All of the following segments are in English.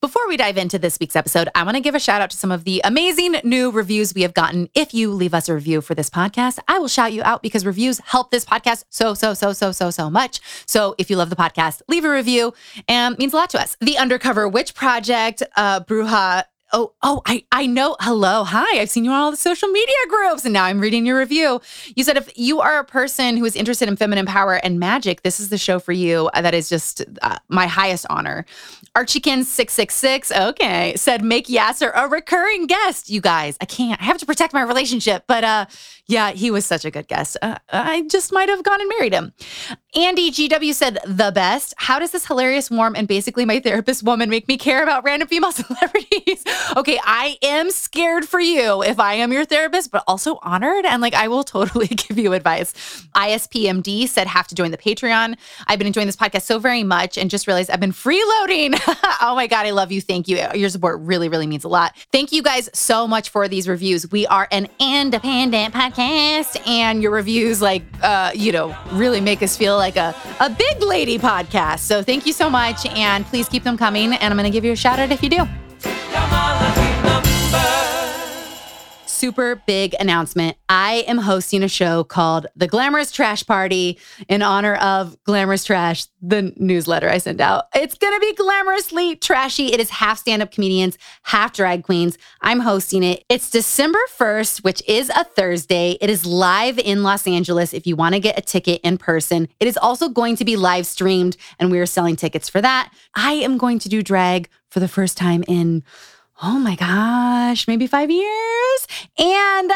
before we dive into this week's episode, I want to give a shout out to some of the amazing new reviews we have gotten. If you leave us a review for this podcast, I will shout you out because reviews help this podcast so, so, so, so, so, so much. So if you love the podcast, leave a review and means a lot to us. The Undercover Witch Project, uh, Bruja Oh, oh, I, I know. Hello. Hi. I've seen you on all the social media groups and now I'm reading your review. You said if you are a person who is interested in feminine power and magic, this is the show for you. That is just uh, my highest honor. Archiekin666, okay, said make Yasser a recurring guest. You guys, I can't. I have to protect my relationship. But uh, yeah, he was such a good guest. Uh, I just might have gone and married him. Andy GW said the best. How does this hilarious, warm, and basically my therapist woman make me care about random female celebrities? okay, I am scared for you if I am your therapist, but also honored. And like, I will totally give you advice. ISPMD said, have to join the Patreon. I've been enjoying this podcast so very much and just realized I've been freeloading. oh my God, I love you. Thank you. Your support really, really means a lot. Thank you guys so much for these reviews. We are an independent podcast, and your reviews, like, uh, you know, really make us feel like a, a big lady podcast. So thank you so much. And please keep them coming. And I'm going to give you a shout out if you do. Super big announcement. I am hosting a show called The Glamorous Trash Party in honor of Glamorous Trash, the newsletter I send out. It's going to be glamorously trashy. It is half stand up comedians, half drag queens. I'm hosting it. It's December 1st, which is a Thursday. It is live in Los Angeles if you want to get a ticket in person. It is also going to be live streamed, and we are selling tickets for that. I am going to do drag for the first time in oh my gosh, maybe five years. And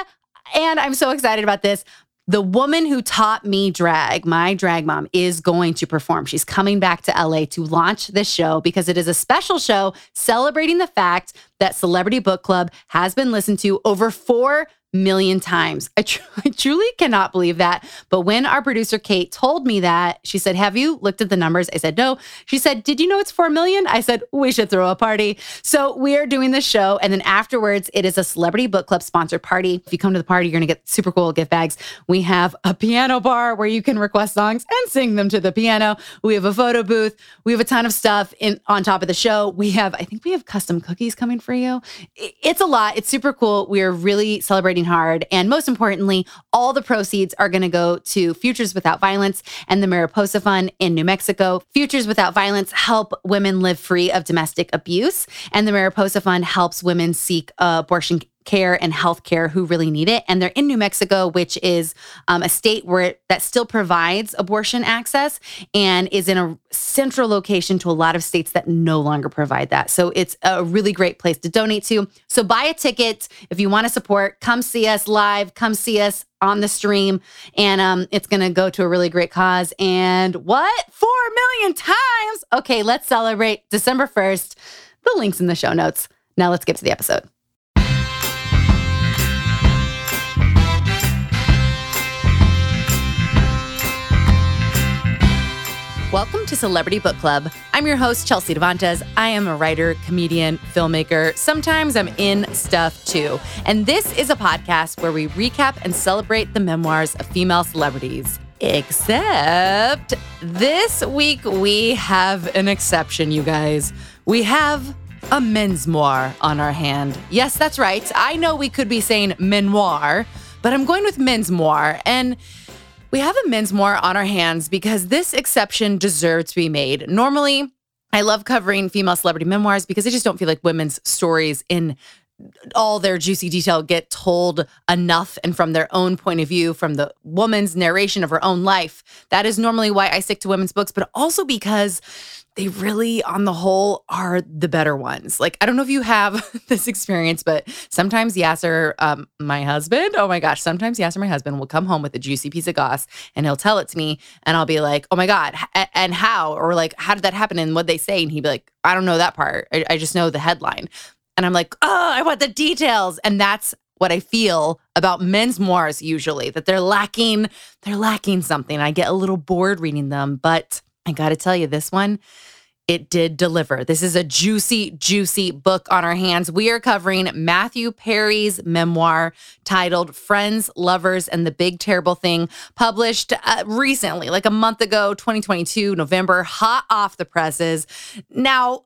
and I'm so excited about this. The woman who taught me drag, my drag mom, is going to perform. She's coming back to LA to launch this show because it is a special show celebrating the fact that Celebrity Book Club has been listened to over 4 million times. I, tr- I, truly cannot believe that. But when our producer Kate told me that, she said, Have you looked at the numbers? I said, No. She said, Did you know it's 4 million? I said, We should throw a party. So we are doing this show. And then afterwards, it is a celebrity book club sponsored party. If you come to the party, you're going to get super cool gift bags. We have a piano bar where you can request songs and sing them to the piano. We have a photo booth. We have a ton of stuff in on top of the show. We have, I think we have custom cookies coming for you. It's a lot. It's super cool. We are really celebrating working hard. And most importantly, all the proceeds are going to go to Futures Without Violence and the Mariposa Fund in New Mexico. Futures Without Violence help women live free of domestic abuse, and the Mariposa Fund helps women seek abortion care and healthcare who really need it. And they're in New Mexico, which is um, a state where it, that still provides abortion access and is in a central location to a lot of states that no longer provide that. So it's a really great place to donate to. So buy a ticket if you want to support. Come see us live. Come see us on the stream, and um, it's going to go to a really great cause. And what? Four million times? Okay, let's celebrate December 1st. The link's in the show notes. Now let's get to the episode. Welcome to Celebrity Book Club. I'm your host, Chelsea Devantez. I am a writer, comedian, filmmaker. Sometimes I'm in stuff too. And this is a podcast where we recap and celebrate the memoirs of female celebrities. Except this week we have an exception, you guys. We have a mensmoir on our hand. Yes, that's right. I know we could be saying memoir, but I'm going with mensmoir. And we have a mensmoir on our hands because this exception deserves to be made. Normally, I love covering female celebrity memoirs because I just don't feel like women's stories in all their juicy detail get told enough and from their own point of view, from the woman's narration of her own life. That is normally why I stick to women's books, but also because they really, on the whole, are the better ones. Like, I don't know if you have this experience, but sometimes Yasser, um, my husband, oh my gosh, sometimes Yasser, my husband, will come home with a juicy piece of goss and he'll tell it to me. And I'll be like, oh my God, and how? Or like, how did that happen? And what they say? And he'd be like, I don't know that part. I, I just know the headline. And I'm like, oh, I want the details. And that's what I feel about mensmoirs usually, that they're lacking, they're lacking something. I get a little bored reading them, but I got to tell you, this one, it did deliver. This is a juicy, juicy book on our hands. We are covering Matthew Perry's memoir titled Friends, Lovers, and the Big Terrible Thing, published uh, recently, like a month ago, 2022, November, hot off the presses. Now,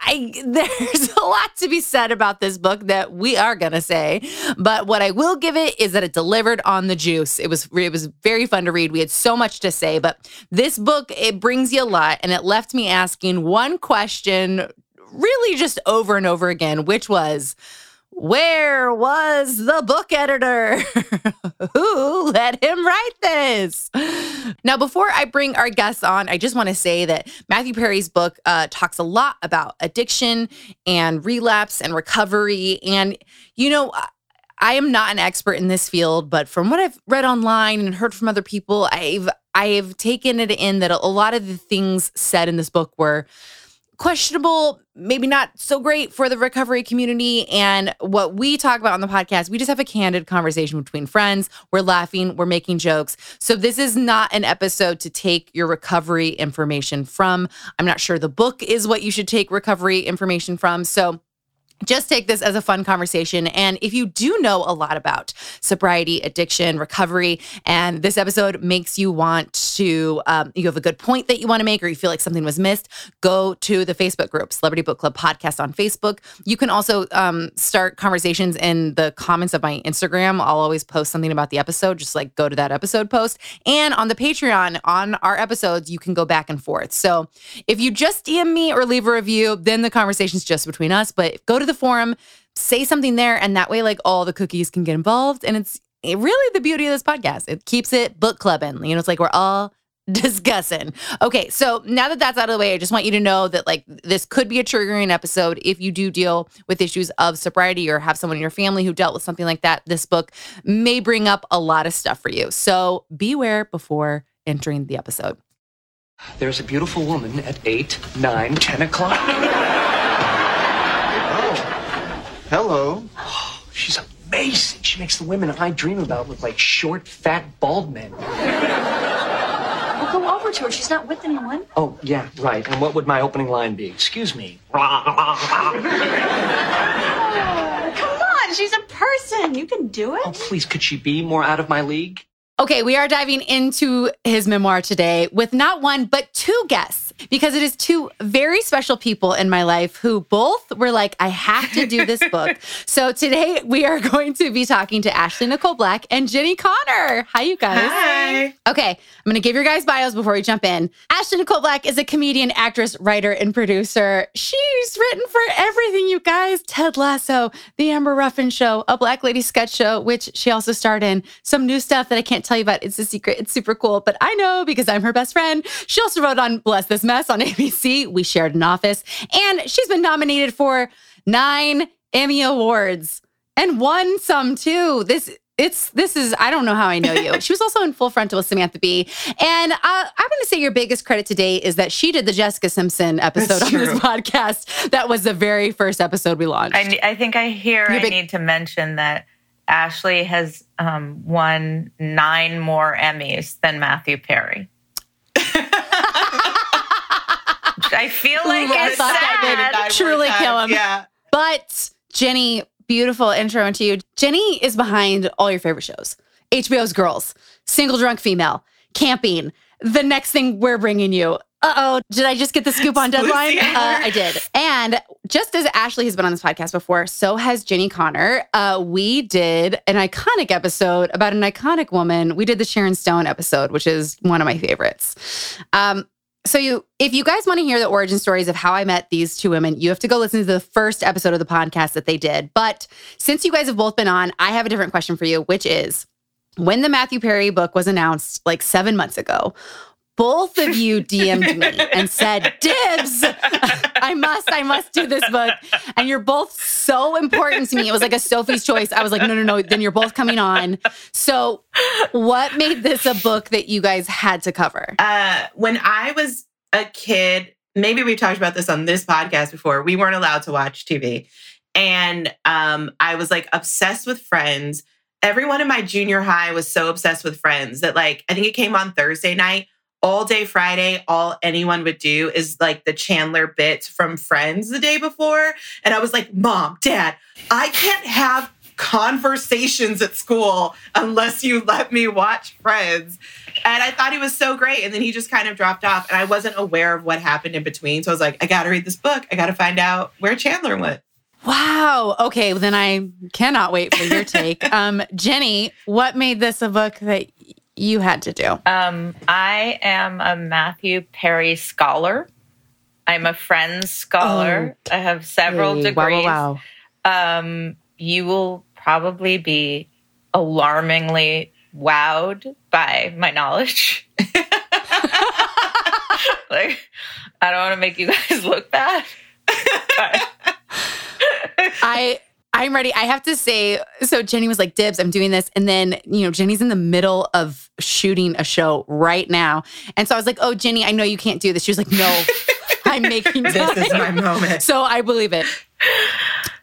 I there's a lot to be said about this book that we are gonna say, but what I will give it is that it delivered on the juice. It was it was very fun to read. We had so much to say, but this book it brings you a lot, and it left me asking one question, really just over and over again, which was where was the book editor? Who let him write this? Now, before I bring our guests on, I just want to say that Matthew Perry's book uh, talks a lot about addiction and relapse and recovery. And, you know, I am not an expert in this field, but from what I've read online and heard from other people, I've I've taken it in that a lot of the things said in this book were questionable, maybe not so great for the recovery community. And what we talk about on the podcast, we just have a candid conversation between friends. We're laughing, we're making jokes. So, this is not an episode to take your recovery information from. I'm not sure the book is what you should take recovery information from. So, just take this as a fun conversation. And if you do know a lot about sobriety, addiction, recovery, and this episode makes you want to, um, you have a good point that you want to make, or you feel like something was missed, go to the Facebook group, Celebrity Book Club Podcast on Facebook. You can also um, start conversations in the comments of my Instagram. I'll always post something about the episode, just like go to that episode post. And on the Patreon, on our episodes, you can go back and forth. So if you just DM me or leave a review, then the conversation's just between us. But go to the forum, say something there, and that way, like all the cookies can get involved. And it's eh, really the beauty of this podcast. It keeps it book clubbing. You know, it's like we're all discussing. Okay, so now that that's out of the way, I just want you to know that like this could be a triggering episode if you do deal with issues of sobriety or have someone in your family who dealt with something like that. This book may bring up a lot of stuff for you. So beware before entering the episode. There's a beautiful woman at 8, 9, 10 o'clock. Hello. Oh, she's amazing. She makes the women I dream about look like short, fat, bald men. Well, go over to her. She's not with anyone. Oh, yeah, right. And what would my opening line be? Excuse me. Oh, come on. She's a person. You can do it. Oh, please, could she be more out of my league? Okay, we are diving into his memoir today with not one, but two guests because it is two very special people in my life who both were like, I have to do this book. so today we are going to be talking to Ashley Nicole Black and Jenni Konner. Hi, you guys. Hi. Okay, I'm going to give your guys bios before we jump in. Ashley Nicole Black is a comedian, actress, writer, and producer. She's written for everything, you guys Ted Lasso, The Amber Ruffin Show, a Black Lady sketch show, which she also starred in. Some new stuff that I can't tell you about. It's a secret. It's super cool, but I know because I'm her best friend. She also wrote on Bless This Mess on ABC. We shared an office, and she's been nominated for nine Emmy Awards and won some too. This it's this is I don't know how I know you. she was also in Full Frontal with Samantha Bee, and uh, I'm going to say your biggest credit today is that she did the Jessica Simpson episode on this podcast. That was the very first episode we launched. I, I think I hear You're I big- need to mention that Ashley has um, won nine more Emmys than Matthew Perry. I feel like Ooh, I it's thought that sad. would- Nine truly kill him. Yeah. But Jenni, beautiful intro into you. Jenni is behind all your favorite shows HBO's Girls, Single Drunk Female, Camping, the next thing we're bringing you. Uh oh, did I just get the scoop on deadline? Uh, I did. And just as Ashley has been on this podcast before, so has Jenni Konner. Uh, we did an iconic episode about an iconic woman. We did the Sharon Stone episode, which is one of my favorites. Um, so you if you guys want to hear the origin stories of how I met these two women, you have to go listen to the first episode of the podcast that they did. But since you guys have both been on, I have a different question for you, which is when the Matthew Perry book was announced like 7 months ago, both of you DM'd me and said, "Dibs. I must I must do this book." And you're both so important to me. It was like a Sophie's choice. I was like, "No, no, no, then you're both coming on." So, what made this a book that you guys had to cover? Uh, when I was a kid, maybe we've talked about this on this podcast before. We weren't allowed to watch TV, and um, I was like obsessed with Friends. Everyone in my junior high was so obsessed with Friends that, like, I think it came on Thursday night. All day Friday, all anyone would do is like the Chandler bit from Friends the day before. And I was like, Mom, Dad, I can't have conversations at school unless you let me watch Friends. And I thought he was so great. And then he just kind of dropped off. And I wasn't aware of what happened in between. So I was like, I got to read this book. I got to find out where Chandler went. Wow. Okay, well, then I cannot wait for your take. um, Jenni, what made this a book that you had to do? Um, I am a Matthew Perry scholar. I'm a Friends scholar. I have several Hey, degrees. Wow, wow, um, you will probably be alarmingly wowed by my knowledge. like, I don't want to make you guys look bad. I I'm ready. I have to say, so Jenni was like, "Dibs, I'm doing this," and then you know Jenni's in the middle of shooting a show right now, and so I was like, "Oh, Jenni, I know you can't do this." She was like, "No, I'm making This is my moment. So I believe it.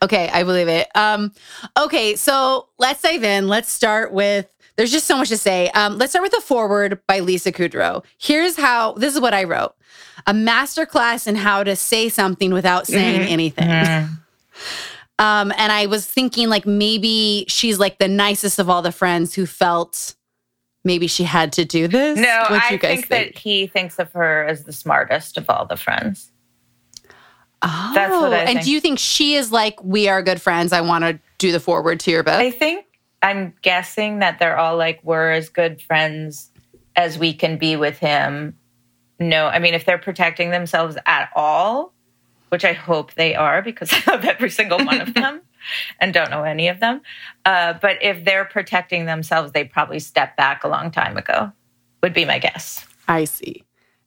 Okay, I believe it. Um, okay, so let's dive in. Let's start with. There's just so much to say. Um, let's start with a foreword by Lisa Kudrow. Here's how. This is what I wrote: a masterclass in how to say something without saying Mhm. anything. Mm. Um, and I was thinking like maybe she's like the nicest of all the friends who felt maybe she had to do this. No, What I you guys think, that he thinks of her as the smartest of all the friends. Oh, that's what I and think. do you think she is like we are good friends? I want to do the foreword to your book. I think I'm guessing that they're all like, we're as good friends as we can be with him. No, I mean, if they're protecting themselves at all, which I hope they are because I love every single one of them and don't know any of them. Uh, but if they're protecting themselves, they probably stepped back a long time ago, would be my guess. I see.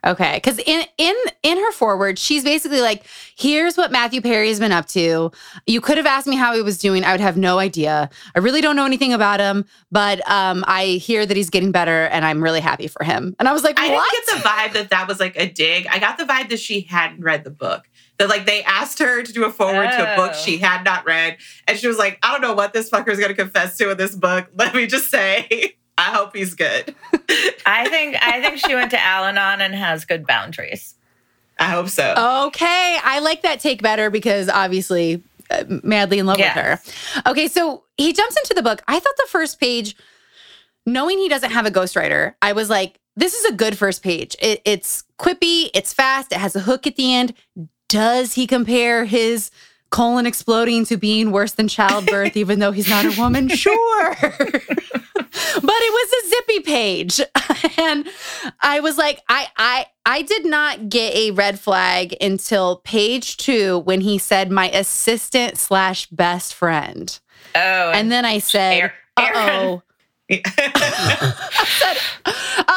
Okay, because in in in her foreword, she's basically like, "Here's what Matthew Perry has been up to. You could have asked me how he was doing. I would have no idea. I really don't know anything about him, but um, I hear that he's getting better, and I'm really happy for him." And I was like, I "What?" didn't get the vibe that that was like a dig. I got the vibe that she hadn't read the book. That like they asked her to do a foreword to a book Oh. she had not read, and she was like, "I don't know what this fucker is going to confess to in this book. Let me just say, I hope he's good. I think I think she went to Al-Anon and has good boundaries. I hope so." Okay, I like that take better because obviously, uh, madly in love Yes. with her. Okay, so he jumps into the book. I thought the first page, knowing he doesn't have a ghostwriter, I was like, this is a good first page. It, it's quippy, it's fast, it has a hook at the end. Does he compare his colon exploding to being worse than childbirth, even though he's not a woman? Sure. but it was a zippy page. and I was like, I I I did not get a red flag until page two when he said my assistant slash best friend. Oh, And then I said, uh Aaron- oh. I said, uh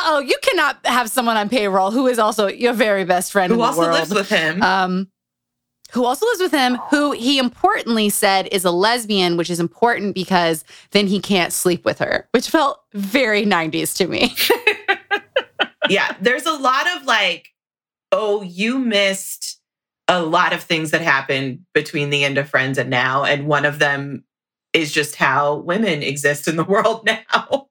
oh, you cannot have someone on payroll who is also your very best friend in Who also world. lives with him? um, who also lives with him, who he importantly said is a lesbian, which is important because then he can't sleep with her, which felt very 90s to me. yeah, there's a lot of like, oh, you missed a lot of things that happened between the end of Friends and now. And one of them is just how women exist in the world now.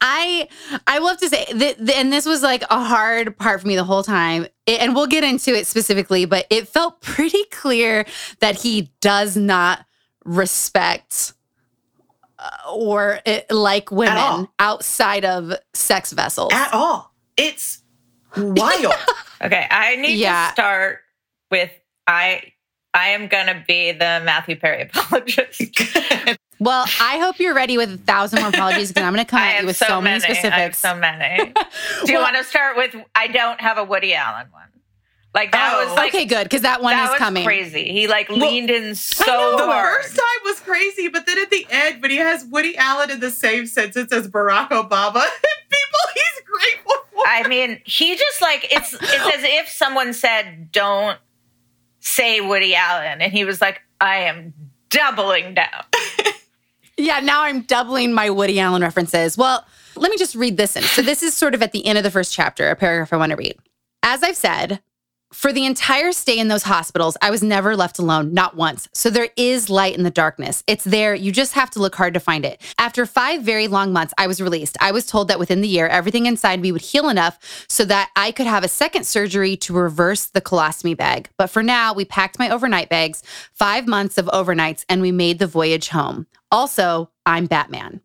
I I will have to say that, and this was like a hard part for me the whole time. It- and we'll get into it specifically, but it felt pretty clear that he does not respect uh, or it, like women outside of sex vessels. At all. It's wild. Okay, I need Yeah. to start with I. I am gonna be the Matthew Perry apologist. well, I hope you're ready with a thousand more apologies because I'm going to come at you with so, so, many. many I have specifics. so many. Do you Well- want to start with? I don't have a Woody Allen one. Like that Oh, was like okay, good because that one that is was coming. crazy. He like Well, leaned in so the hard. first time was crazy, but then at the end, when he has Woody Allen in the same sentence as Barack Obama, people he's grateful for. I mean, he just like it's it's as if someone said, "Don't say Woody Allen," and he was like, "I am doubling down." Yeah, now I'm doubling my Woody Allen references. Well, let me just read this in. So, this is sort of at the end of the first chapter, a paragraph I want to read. As I've said, for the entire stay in those hospitals, I was never left alone, not once. So there is light in the darkness. It's there. You just have to look hard to find it. After five very long months, I was released. I was told that within the year, everything inside me would heal enough so that I could have a second surgery to reverse the colostomy bag. But for now, we packed my overnight bags, five months of overnights, and we made the voyage home. Also, I'm Batman.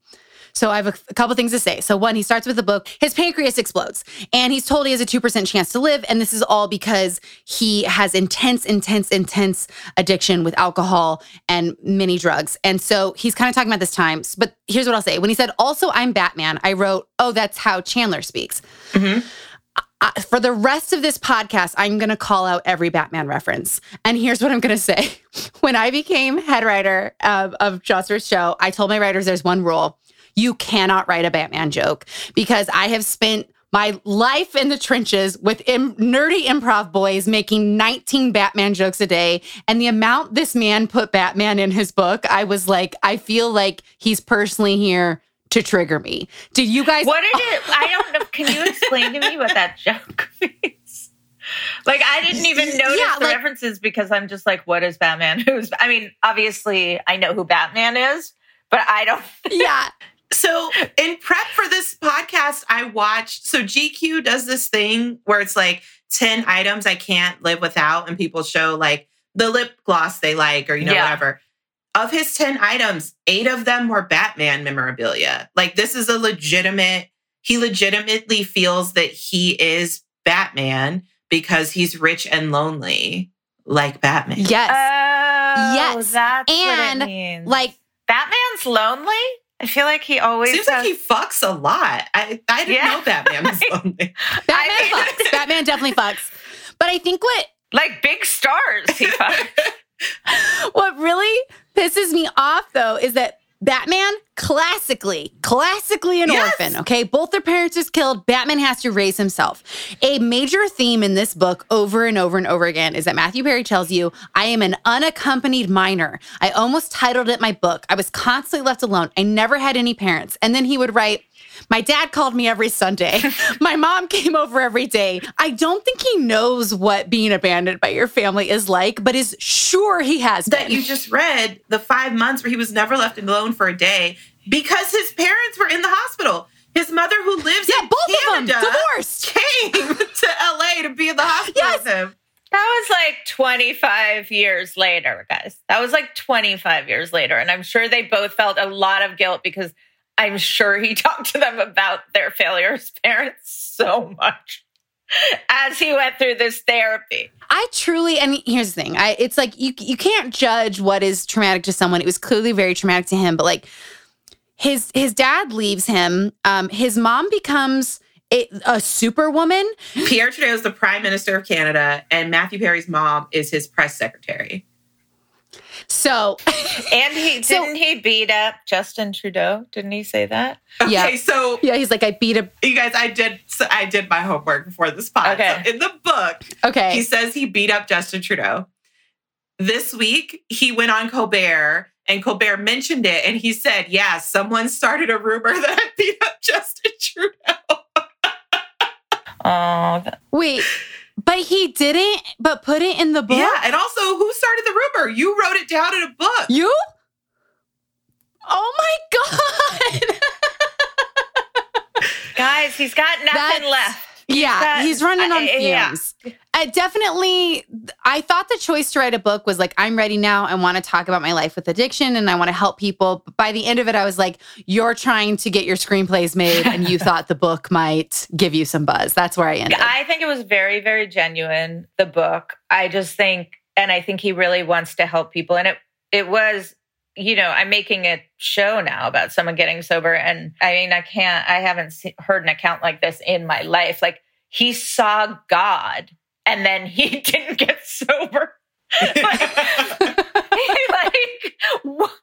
So I have a, a couple things to say. So one, he starts with the book. His pancreas explodes, and he's told he has a two percent chance to live, and this is all because he has intense, intense, intense addiction with alcohol and many drugs. And so he's kind of talking about this time. But here's what I'll say: when he said, "Also, I'm Batman," I wrote, "Oh, that's how Chandler speaks." Mm-hmm. I- for the rest of this podcast, I'm going to call out every Batman reference. And here's what I'm going to say. When I became head writer of, of Chaucer's show, I told my writers there's one rule you cannot write a Batman joke because I have spent my life in the trenches with Im- nerdy improv boys making 19 Batman jokes a day. And the amount this man put Batman in his book, I was like, I feel like he's personally here to trigger me. Did you guys? What did it? I don't know. Can you explain to me what that joke means? Like I didn't even notice Yeah, the like- references because I'm just like, what is Batman? Who's? I mean, obviously I know who Batman is, but I don't. yeah. So, in prep for this podcast, I watched. So, GQ does this thing where it's like 10 items I can't live without, and people show like the lip gloss they like or, you know, Yeah. whatever. Of his 10 items, eight of them were Batman memorabilia. Like, this is a legitimate, he legitimately feels that he is Batman because he's rich and lonely, like Batman. Yes. Oh, Yes. that's And, what it means. like, Batman's lonely. I feel like he always Seems has, like he fucks a lot. I, I didn't Yeah. know Batman was lonely. Batman I mean- fucks. Batman definitely fucks. But I think what like big stars. He fucks. what really pisses me off though is that Batman classically, classically an Yes. orphan, okay? Both their parents is killed. Batman has to raise himself. A major theme in this book over and over and over again is that Matthew Perry tells you, I am an unaccompanied minor. I almost titled it my book. I was constantly left alone. I never had any parents. And then he would write, my dad called me every Sunday. My mom came over every day. I don't think he knows what being abandoned by your family is like, but is sure he has that been. you just read the five months where he was never left alone for a day because his parents were in the hospital. His mother, who lives yeah, in both Canada, of them divorced. came to LA to be in the hospital Yes. with him. That was like 25 years later, guys. That was like 25 years later. And I'm sure they both felt a lot of guilt because I'm sure he talked to them about their failures, parents so much. as he went through this therapy. I truly, and here's the thing: I, it's like you you can't judge what is traumatic to someone. It was clearly very traumatic to him, but like his his dad leaves him. Um, his mom becomes a, a superwoman. Pierre Trudeau is the Prime Minister of Canada, and Matthew Perry's mom is his press secretary. So, And he didn't he beat up Justin Trudeau? Didn't he say that? Yeah. Okay, so yeah, he's like, I beat a. you guys, I did, so I did my homework before this pod. Okay. So in the book, Okay, he says he beat up Justin Trudeau. This week, he went on Colbert, and Colbert mentioned it, and he said, "Yeah, someone started a rumor that I beat up Justin Trudeau." Oh, th- wait, but he didn't. But put it in the book. Yeah, and also, who started the rumor? You wrote it down in a book. You? Oh my god! guys, he's got nothing That's- left. yeah, got- he's running on I- yeah. I definitely. I thought the choice to write a book was like, I'm ready now. I want to talk about my life with addiction, and I want to help people. But by the end of it, I was like, you're trying to get your screenplays made, and you thought the book might give you some buzz. That's where I ended. I think it was very, very genuine, the book. I just think, and I think he really wants to help people. And it, it was, you know, I'm making a show now about someone getting sober. And I mean, I can't, I haven't heard an account like this in my life. Like he saw God and then he didn't get sober. like wh-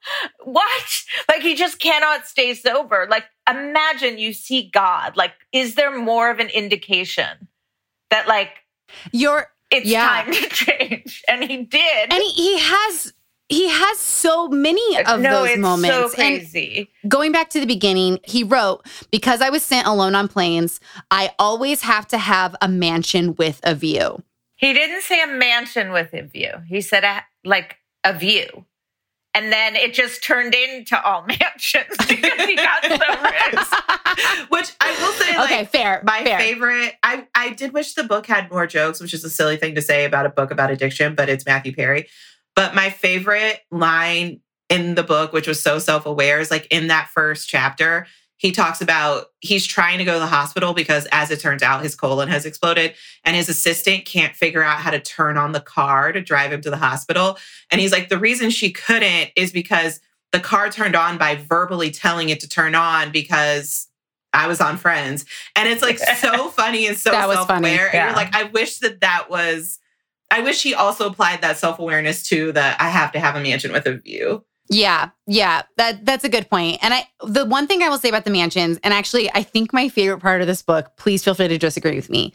what? Like he just cannot stay sober. Like imagine you see god. Like is there more of an indication that like you're it's Yeah. time to change? And he did. And he, he has he has so many of no, those it's moments so and crazy going back to the beginning he wrote because i was sent alone on planes i always have to have a mansion with a view he didn't say a mansion with a view he said a, like a view and then it just turned into all mansions because he got so rich Which I will say, like, okay fair my fair. favorite. I I did wish the book had more jokes, which is a silly thing to say about a book about addiction, but it's Matthew Perry. But my favorite line in the book, which was so self aware, is like in that first chapter. He talks about he's trying to go to the hospital because, as it turns out, his colon has exploded, and his assistant can't figure out how to turn on the car to drive him to the hospital. And he's like, the reason she couldn't is because the car turned on by verbally telling it to turn on because I was on Friends, and it's like so funny and so was funny, self-aware. And you're like, I wish that that was. I wish he also applied that self-awareness to the I have to have a mansion with a view. Yeah, yeah, that that's a good point. And I the one thing I will say about the mansions, and actually I think my favorite part of this book, please feel free to disagree with me,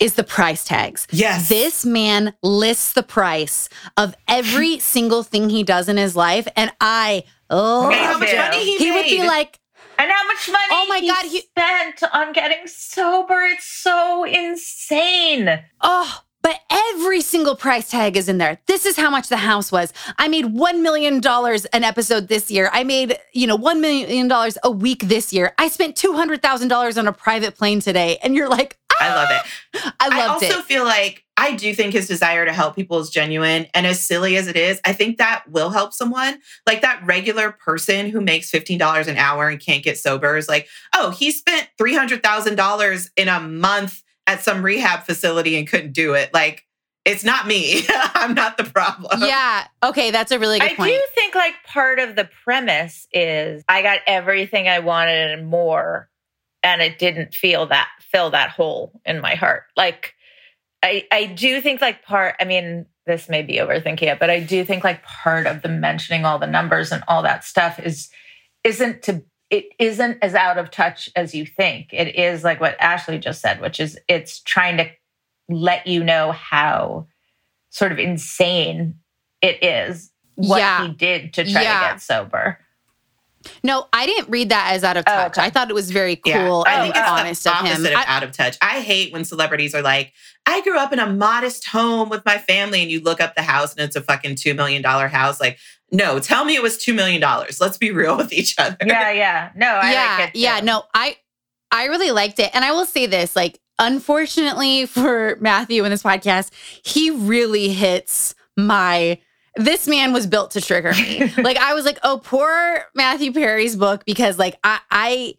is the price tags. Yes. This man lists the price of every single thing he does in his life, and I oh And how much money he, he would be like, And how much money Oh my God, he- spent on getting sober. It's so insane. Oh, but every single price tag is in there. This is how much the house was. I made $1 million an episode this year. I made, you know, $1 million a week this year. I spent $200,000 on a private plane today. And you're like, I love it. "Ah!" I I also it. feel like I do think his desire to help people is genuine. And as silly as it is, I think that will help someone. Like that regular person who makes $15 an hour and can't get sober is like, oh, he spent $300,000 in a month at some rehab facility and couldn't do it. Like, it's not me. I'm not the problem. Yeah. Okay. That's a really good I point. do think like part of the premise is I got everything I wanted and more, and it didn't feel that fill that hole in my heart. Like I I do think like part. I mean, this may be overthinking it, but I do think like part of the mentioning all the numbers and all that stuff is isn't to it isn't as out of touch as you think. It is like what Ashley just said, which is it's trying to let you know how sort of insane it is what Yeah. he did to try Yeah. to get sober. no, I didn't read that as out of Oh, touch. okay. I thought it was very Yeah, cool I oh, think it's honest the of opposite him. of I- out of touch. I hate when celebrities are like, I grew up in a modest home with my family, and you look up the house and it's a fucking $2 million house. Like, no, tell me it was $2 million. Let's be real with each other. Yeah, yeah. No, I yeah, like it. yeah. No, I I really liked it, and I will say this: like, unfortunately for Matthew in this podcast, he really hits my. This man was built to trigger me. like I was like, oh, poor Matthew Perry's book because like I I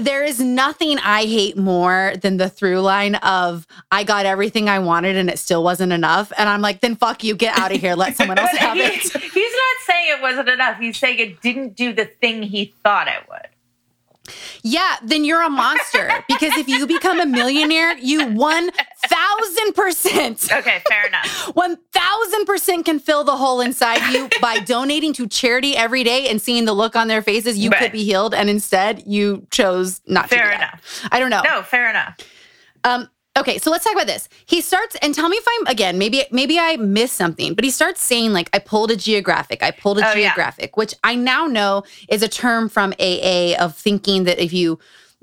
there is nothing I hate more than the through line of I got everything I wanted and it still wasn't enough. And I'm like, then fuck you, get out of here, let someone else have he- it. he's not saying it wasn't enough. He's saying it didn't do the thing he thought it would. Yeah, then you're a monster because if you become a millionaire, you 1000%. Okay, fair enough. 1000% can fill the hole inside you by donating to charity every day and seeing the look on their faces. You Right. could be healed. And instead, you chose not to. Fair do that. enough. I don't know. No, fair enough. Um, okay, so let's talk about this. He starts and tell me if I'm again, maybe maybe I missed something, but he starts saying like I pulled a geographic, I pulled a Oh, yeah. geographic, which I now know is a term from AA of thinking that if you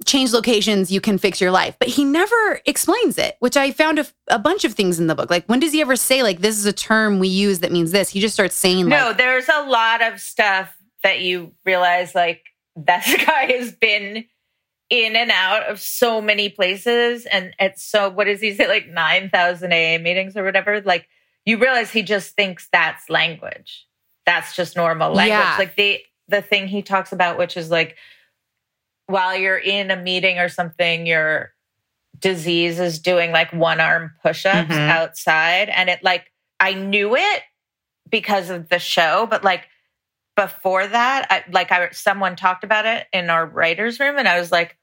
change locations, you can fix your life. But he never explains it, which I found a, a bunch of things in the book. Like when does he ever say like this is a term we use that means this? He just starts saying No, like there's a lot of stuff that you realize like that guy has been in and out of so many places. And at so, what does he say, like 9,000 AA meetings or whatever? Like you realize he just thinks that's language. That's just normal language. Yeah. Like the, the thing he talks about, which is like, while you're in a meeting or something, your disease is doing like one arm push ups Mhm. outside. And it like, I knew it because of the show, but like before that, I, like I, someone talked about it in our writer's room and I was like,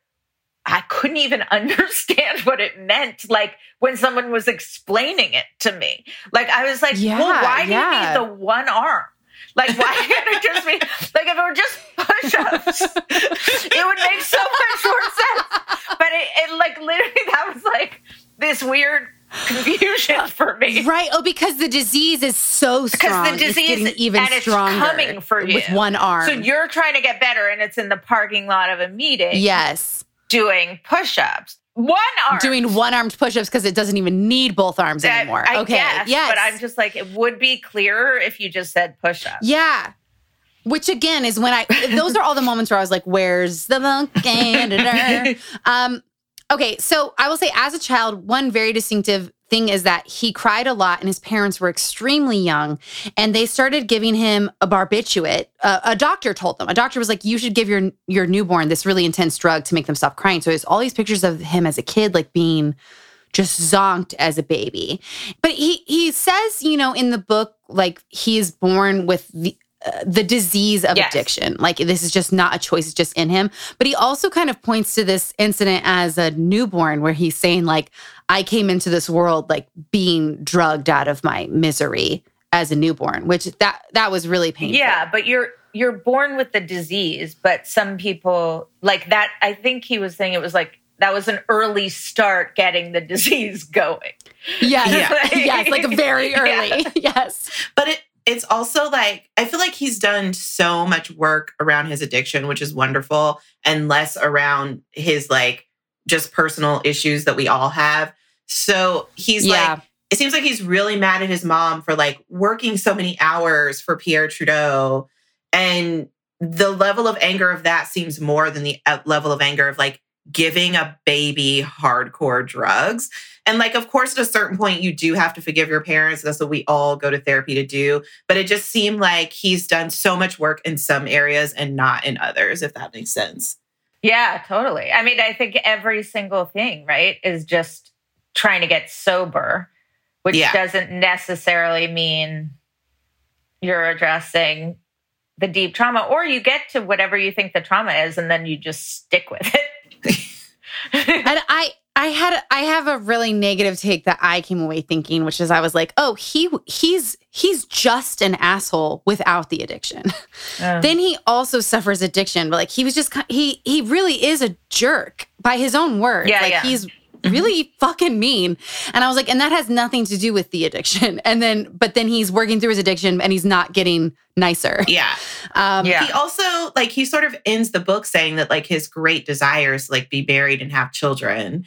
I couldn't even understand what it meant. Like when someone was explaining it to me, like I was like, Yeah, well, why do you need the one arm? Like, why can't it just be like if it were just push-ups, it would make so much more sense. But it, it like literally that was like this weird confusion uh, for me. Right. Oh, because the disease is so strong. Because the disease is even and it's stronger coming for you with one arm. So you're trying to get better, and it's in the parking lot of a meeting. yes. Doing push-ups. One arm. doing one armed push-ups because it doesn't even need both arms I- anymore. I okay. guess, yes. but I'm just like it would be clearer if you just said push-ups. yeah. Which again is when I those are all the moments where I was like, "Where's the monkey?" um, okay, so I will say, as a child, one very distinctive thing is that he cried a lot, and his parents were extremely young, and they started giving him a barbiturate. Uh, a doctor told them. A doctor was like, "You should give your your newborn this really intense drug to make them stop crying." So there's all these pictures of him as a kid, like being just zonked as a baby. But he he says, you know, in the book, like he is born with the uh, the disease of Yes. addiction. Like this is just not a choice; it's just in him. But he also kind of points to this incident as a newborn, where he's saying, like, I came into this world like being drugged out of my misery as a newborn, which that that was really painful. Yeah, but you're you're born with the disease, but some people like that. I think he was saying it was like that was an early start getting the disease going. yes, Yeah. yes, like very early. Yeah. Yes, But it it's also like I feel like he's done so much work around his addiction, which is wonderful, and less around his like just personal issues that we all have. So he's Yeah. like it seems like he's really mad at his mom for like working so many hours for Pierre Trudeau. And the level of anger of that seems more than the uh, level of anger of like giving a baby hardcore drugs. And like, of course, at a certain point, you do have to forgive your parents. That's what we all go to therapy to do. But it just seemed like he's done so much work in some areas and not in others, if that makes sense. Yeah, totally. I mean, I think every single thing, right, is just trying to get sober, which Yeah. doesn't necessarily mean you're addressing the deep trauma, or you get to whatever you think the trauma is, and then you just stick with it. and I I had I have a really negative take that I came away thinking, which is I was like, oh, he he's he's just an asshole without the addiction. Um, then he also suffers addiction, but like he was just he he really is a jerk by his own words. Yeah, like yeah. he's really fucking mean. And I was like, and that has nothing to do with the addiction. And then but then he's working through his addiction and he's not getting nicer. Yeah. Um, Yeah. He also like he sort of ends the book saying that like his great desire is like be married and have children.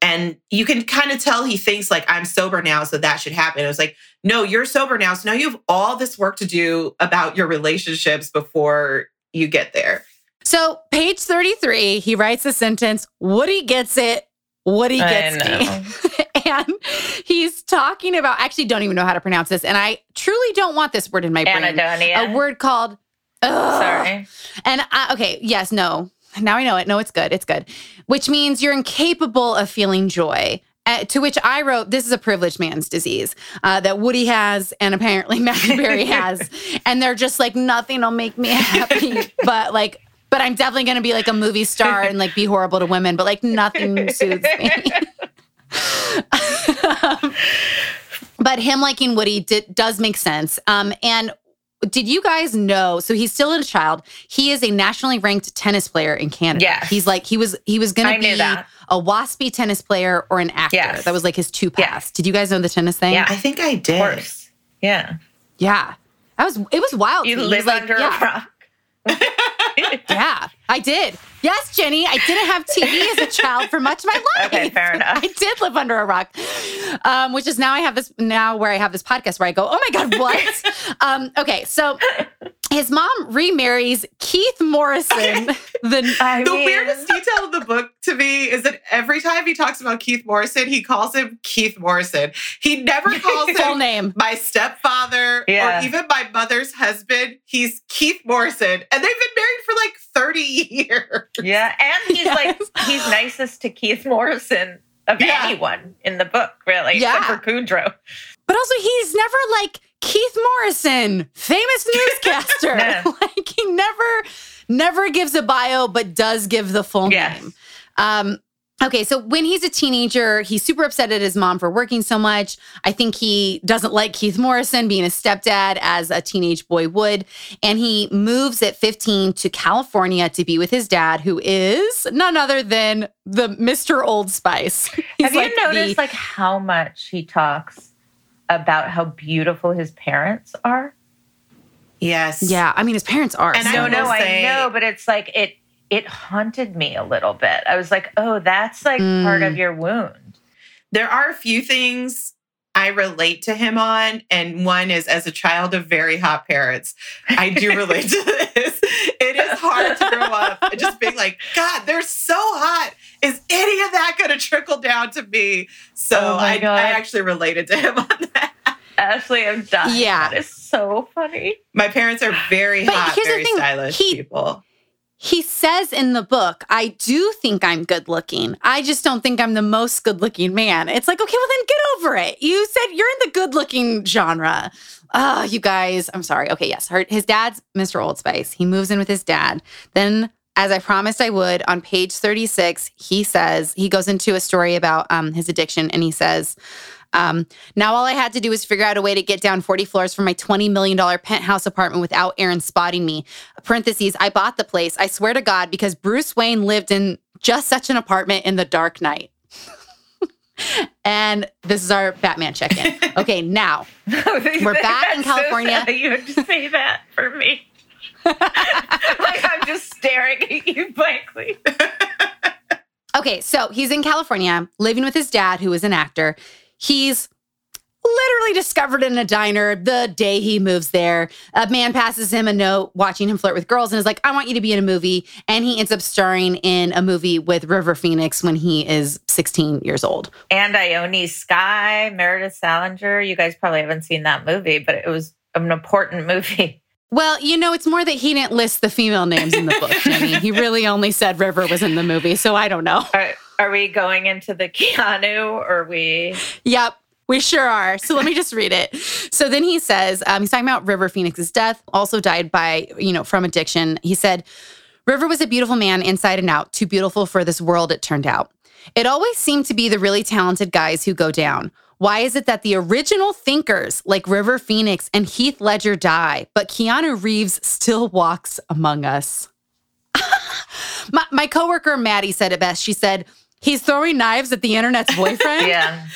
And you can kind of tell he thinks like I'm sober now, so that should happen. It was like, no, you're sober now, so now you have all this work to do about your relationships before you get there. So, page 33, he writes a sentence Woody gets it. Woody I gets me. and he's talking about, actually don't even know how to pronounce this. And I truly don't want this word in my brain. A word called, ugh. Sorry. And I, okay, yes, no. Now I know it. No, it's good. It's good. Which means you're incapable of feeling joy. Uh, to which I wrote, "This is a privileged man's disease uh, that Woody has, and apparently Matthew Perry has, and they're just like nothing will make me happy, but like." But I'm definitely going to be like a movie star and like be horrible to women, but like nothing soothes me. Um, but him liking Woody did, does make sense. Um, and did you guys know? So he's still a child. He is a nationally ranked tennis player in Canada. Yeah. He's like he was he was going to knew be that. a waspy tennis player or an actor. Yes. That was like his two Yeah. paths. Did you guys know the tennis thing? Yeah. I think I Of did. course. Yeah. Yeah. That was it was wild. to You me. Live was like, under yeah, a rock. Yeah, I did. Yes, Jenni, I didn't have TV as a child for much of my life. Okay, fair enough. I did live under a rock, um, which is now I have this now where I have this podcast where I go, oh my god, what? um, okay, so his mom remarries Keith Morrison. the I The mean, weirdest detail of the book to me is that every time he talks about Keith Morrison, he calls him Keith Morrison. He never calls full him name. my stepfather Yeah. or even my mother's husband. He's Keith Morrison. And they've been married for like 30 years. Yeah, and he's like he's nicest to Keith Morrison of Yeah. anyone in the book, really, Yeah. except for Kudrow. But also, he's never like Keith Morrison, famous newscaster. No. like he never, never gives a bio, but does give the full Yes. name. Um, okay, so when he's a teenager, he's super upset at his mom for working so much. I think he doesn't like Keith Morrison being a stepdad as a teenage boy would. And he moves at 15 to California to be with his dad, who is none other than the Mr. Old Spice. He's Have you like the- noticed like how much he talks about how beautiful his parents are? Yes. yeah, I mean, his parents are. And I no, will no, say- I know, but it's like it it haunted me a little bit. I was like, oh, that's like part Mm. of your wound. There are a few things I relate to him on. And one is as a child of very hot parents, I do relate to this. It is hard to grow up just being like, God, they're so hot. Is any of that going to trickle down to me? So Oh I, I actually related to him on that. Ashley, I'm dying. Yeah. That is so funny. My parents are very But hot, here's the very thing, stylish he- people. he says in the book, I do think I'm good looking. I just don't think I'm the most good looking man. It's like, okay, well, then get over it. You said you're in the good looking genre. Oh, you guys, I'm sorry. Okay, yes. Her, his dad's Mr. Old Spice. He moves in with his dad. Then, as I promised I would, on page 36, he says, he goes into a story about um, his addiction and he says, um, now all I had to do was figure out a way to get down 40 floors from my $20 million penthouse apartment without Aaron spotting me. Parentheses, I bought the place, I swear to God, because Bruce Wayne lived in just such an apartment in the Dark Knight. and this is our Batman check-in. Okay, now We're back in California. you had to say that for me. Like I'm just staring at you blankly. Okay, so he's in California living with his dad, who is an actor. He's literally discovered in a diner the day he moves there. A man passes him a note watching him flirt with girls and is like, I want you to be in a movie. And he ends up starring in a movie with River Phoenix when he is 16 years old. And Ione Skye, Meredith Salinger. You guys probably haven't seen that movie, but it was an important movie. Well, you know, it's more that he didn't list the female names in the book, Jenni. he really only said River was in the movie. So I don't know. Are, are we going into the Keanu or are we? Yep. We sure are. So let me just read it. So then he says, um, he's talking about River Phoenix's death, also died by, you know, from addiction. He said, River was a beautiful man inside and out, too beautiful for this world, it turned out. It always seemed to be the really talented guys who go down. Why is it that the original thinkers like River Phoenix and Heath Ledger die, but Keanu Reeves still walks among us? my, my coworker Maddie said it best. She said, He's throwing knives at the internet's boyfriend. Yeah.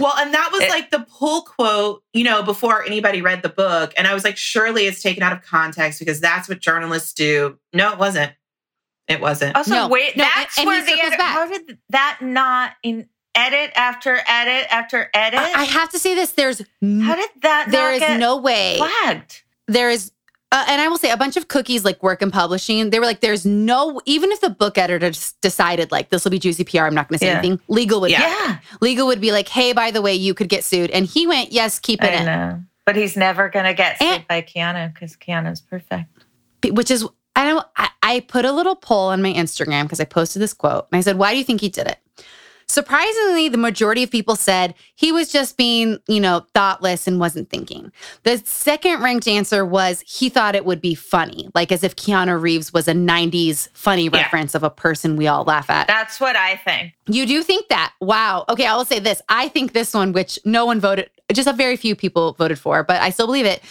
Well, and that was It- like the pull quote, you know, before anybody read the book. And I was like, surely it's taken out of context because that's what journalists do. No, it wasn't. It wasn't. Also, No, wait, no, that's and- and he where the circles edit, back. how did that not in edit after edit after edit? I I have to say this. There's how did that there is no way. flagged? There is, uh, and I will say a bunch of cookies like work and publishing. They were like, there's no even if the book editor decided like this will be juicy PR. I'm not going to say Yeah. anything. Legal would Yeah. Yeah, legal would be like, hey, by the way, you could get sued, and he went, yes, keep it I in, know. But he's never going to get sued And- by Keanu because Keanu's perfect. which is I don't I, I put a little poll on my Instagram because I posted this quote and I said, Why do you think he did it? Surprisingly, the majority of people said he was just being, you know, thoughtless and wasn't thinking. The second ranked answer was he thought it would be funny, like as if Keanu Reeves was a 90s funny Yeah. reference of a person we all laugh at. That's what I think. You do think that? Wow. Okay, I will say this. I think this one, which no one voted, just a very few people voted for, but I still believe it.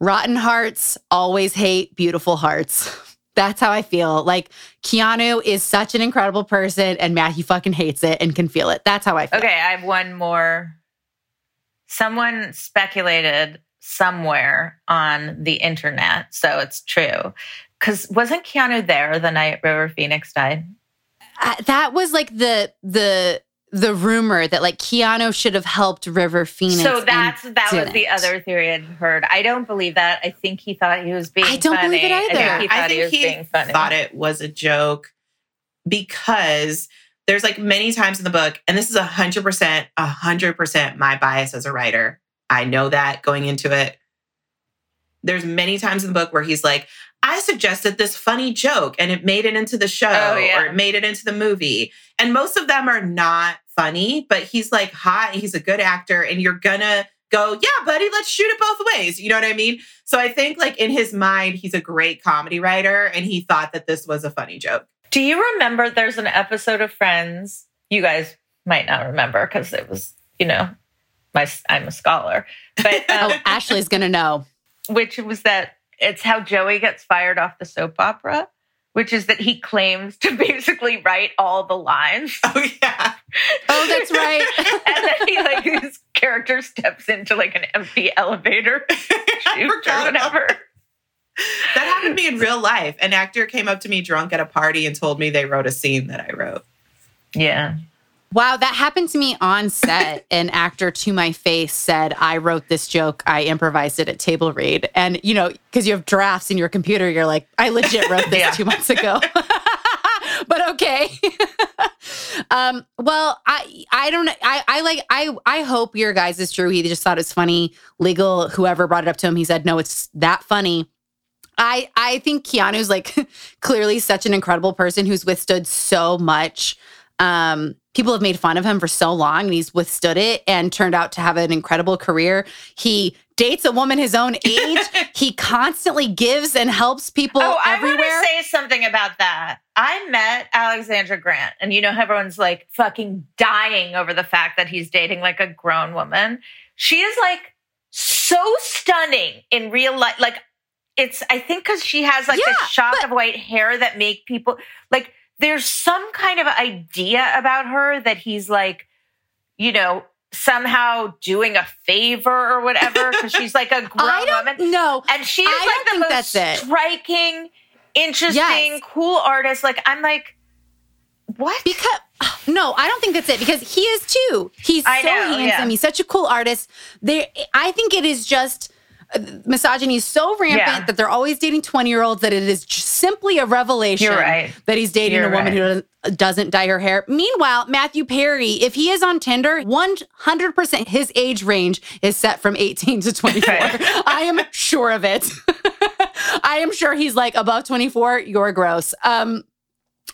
Rotten hearts always hate beautiful hearts. That's how I feel. Like Keanu is such an incredible person and Matthew fucking hates it and can feel it. That's how I feel. Okay, I have one more. Someone speculated somewhere on the internet, so it's true. Because wasn't Keanu there the night River Phoenix died? Uh, that was like the the the rumor that like Keanu should have helped River Phoenix. so and that's that was the other theory I'd heard. I don't believe that. I think he thought he was being. I don't funny. believe it I either. think he thought I he think was he being funny. thought it was a joke because there's like many times in the book, and this is a hundred percent, a hundred percent my bias as a writer. I know that going into it. There's many times in the book where he's like, I suggested this funny joke and it made it into the show Oh, yeah. or it made it into the movie. And most of them are not funny, but he's like hot, he's a good actor, and you're gonna go, yeah, buddy, let's shoot it both ways. You know what I mean? So I think like in his mind, he's a great comedy writer and he thought that this was a funny joke. Do you remember there's an episode of Friends? You guys might not remember because it was, you know, my I'm a scholar, but Oh, um, Ashley's gonna know. which was that it's how Joey gets fired off the soap opera, which is that he claims to basically write all the lines, Oh yeah. Oh, that's right. and then he like his character steps into like an empty elevator I or whatever. That happened to me in real life. An actor came up to me drunk at a party and told me they wrote a scene that I wrote. Yeah. Wow, that happened to me on set. An actor to my face said, I wrote this joke. I improvised it at table read. And, you know, because you have drafts in your computer, you're like, I legit wrote this Yeah. two months ago. but okay. um, well, I I don't. I, I like I I hope your guys is true. He just thought it's funny. Legal, whoever brought it up to him, he said, No, it's that funny. I I think Keanu's like clearly such an incredible person who's withstood so much. Um, people have made fun of him for so long, and he's withstood it and turned out to have an incredible career. He dates a woman his own age. he constantly gives and helps people Oh, I want to say something about that. I met Alexandra Grant, and you know, how everyone's like fucking dying over the fact that he's dating like a grown woman. She is like so stunning in real life. Like, it's, I think, because she has like Yeah, this shock but- of white hair that make people like, there's some kind of idea about her that he's like, you know, somehow doing a favor or whatever because she's like a grown woman. know. And she is I like don't the think most striking, interesting, Yes. cool artist. Like I'm like, what? Because no, I don't think that's it. Because he is too. He's I so know, handsome. yeah. He's such a cool artist. There, I think it is just misogyny is so rampant Yeah. that they're always dating twenty year olds that it is simply a revelation right. that he's dating You're a woman right. who doesn't, dye her hair. Meanwhile, Matthew Perry, if he is on Tinder, one hundred percent his age range is set from eighteen to twenty four. Right. I am sure of it. I am sure he's like above twenty four. You're gross. Um,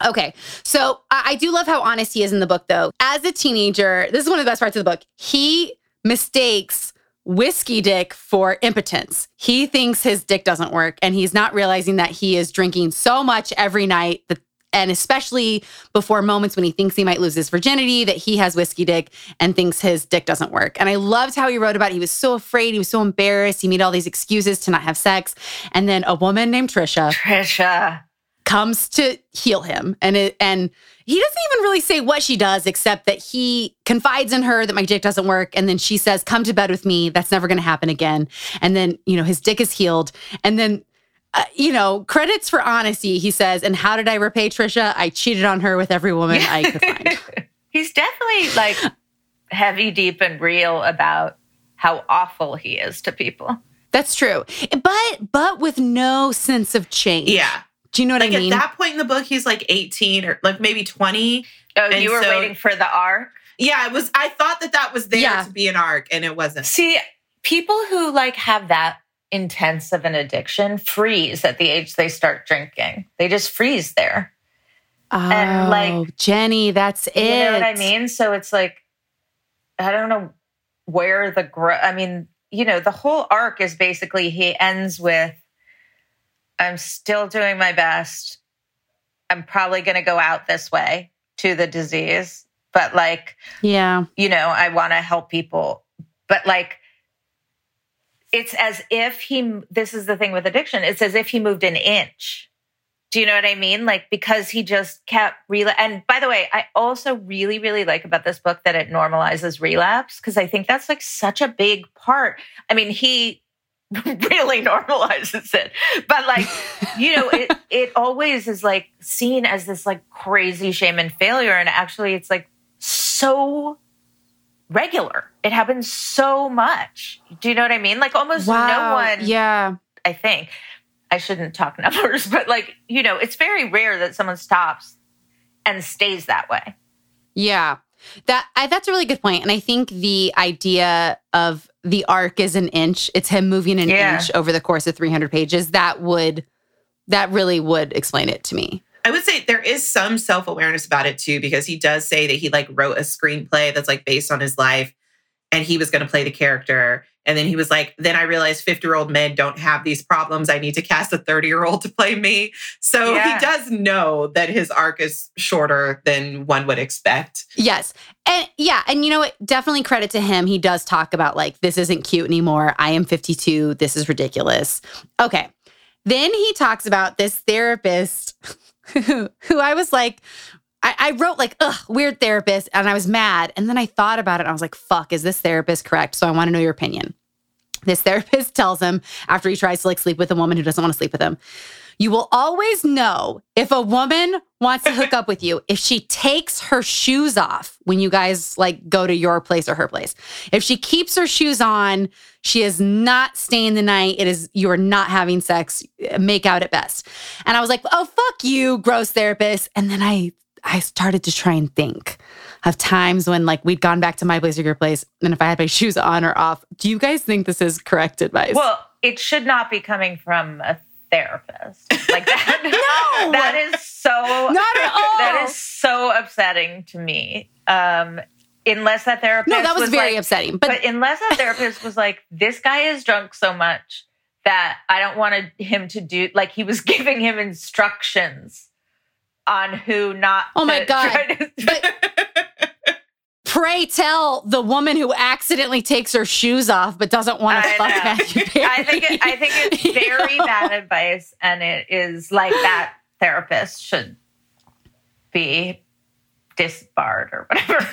Okay. So I, I do love how honest he is in the book, though. As a teenager, this is one of the best parts of the book. He mistakes whiskey dick for impotence. He thinks his dick doesn't work, and he's not realizing that he is drinking so much every night that. And especially before moments when he thinks he might lose his virginity, that he has whiskey dick and thinks his dick doesn't work. And I loved how he wrote about it. He was so afraid. He was so embarrassed. He made all these excuses to not have sex. And then a woman named Trisha Trisha. comes to heal him and it, and he doesn't even really say what she does except that he confides in her that my dick doesn't work. And then she says come to bed with me. That's never going to happen again. And then you know his dick is healed. And then uh, you know credits for honesty he says. And how did i repay trisha i cheated on her with every woman i could find. He's definitely like heavy, deep, and real about how awful he is to people. that's true. But but with no sense of change. Yeah. Do you know what Like i mean at that point in the book, he's like 18 or like maybe 20. Oh, And you were so- waiting for the arc? Yeah, it was. I thought that that was there Yeah. to be an arc, and it wasn't. See, people who like have that intense of an addiction freeze at the age they start drinking. They just freeze there. And, oh, like, Oh, Jenni, that's it. You know what I mean? So it's like, I don't know where the growth, I mean, you know, the whole arc is basically he ends with, I'm still doing my best. I'm probably going to go out this way to the disease, but like, Yeah. you know, I want to help people. But like, it's as if he, this is the thing with addiction, it's as if he moved an inch. Do you know what I mean? Like, because he just kept relapse. And by the way, I also really, really like about this book that it normalizes relapse because I think that's like such a big part. I mean, he really normalizes it, but like, you know, it, it always is like seen as this like crazy shame and failure. And actually, it's like so regular. It happens so much. Do you know what I mean? Like almost no one, Yeah. I think. I shouldn't talk numbers, but like, you know, it's very rare that someone stops and stays that way. Yeah. That I, that's a really good. And I think the idea of the arc is an inch, it's him moving an Yeah. inch over the course of 300 pages, that would that really would explain it to me. I would say there is some self awareness about it too, because he does say that he like wrote a screenplay that's like based on his life and he was going to play the character. And then he was like, then I realized 50 year old men don't have these problems. I need to cast a 30 year old to play me. So Yeah. he does know that his arc is shorter than one would expect. Yes. And yeah, and you know what? Definitely credit to him. He does talk about like, this isn't cute anymore. I am 52. This is ridiculous. Okay. Then he talks about this therapist who, who I was like, I, I wrote like, ugh, weird therapist. And I was mad. And then I thought about it and I was like, fuck, is this therapist correct? So I want to know your opinion. This therapist tells him after he tries to like sleep with a woman who doesn't want to sleep with him, you will always know if a woman wants to hook up with you if she takes her shoes off when you guys like go to your place or her place. If she keeps her shoes on, she is not staying the night. It is you are not having sex. Make out at best. And I was like, "Oh fuck you, gross therapist." And then I I started to try and think of times when like we'd gone back to my place or your place and if I had my shoes on or off. Do you guys think this is correct advice? Well, it should not be coming from a therapist. Like that. No! That is so Not at all. That is so upsetting to me. Um unless that therapist no, that was, very like, upsetting. But, But, unless that therapist was like, this guy is drunk so much that I don't want him to do like he was giving him instructions on who not Oh my God. to- but pray tell the woman who accidentally takes her shoes off but doesn't want to fuck know. Matthew Perry. I think it, I think it's very bad advice, and it is like that therapist should be disbarred or whatever.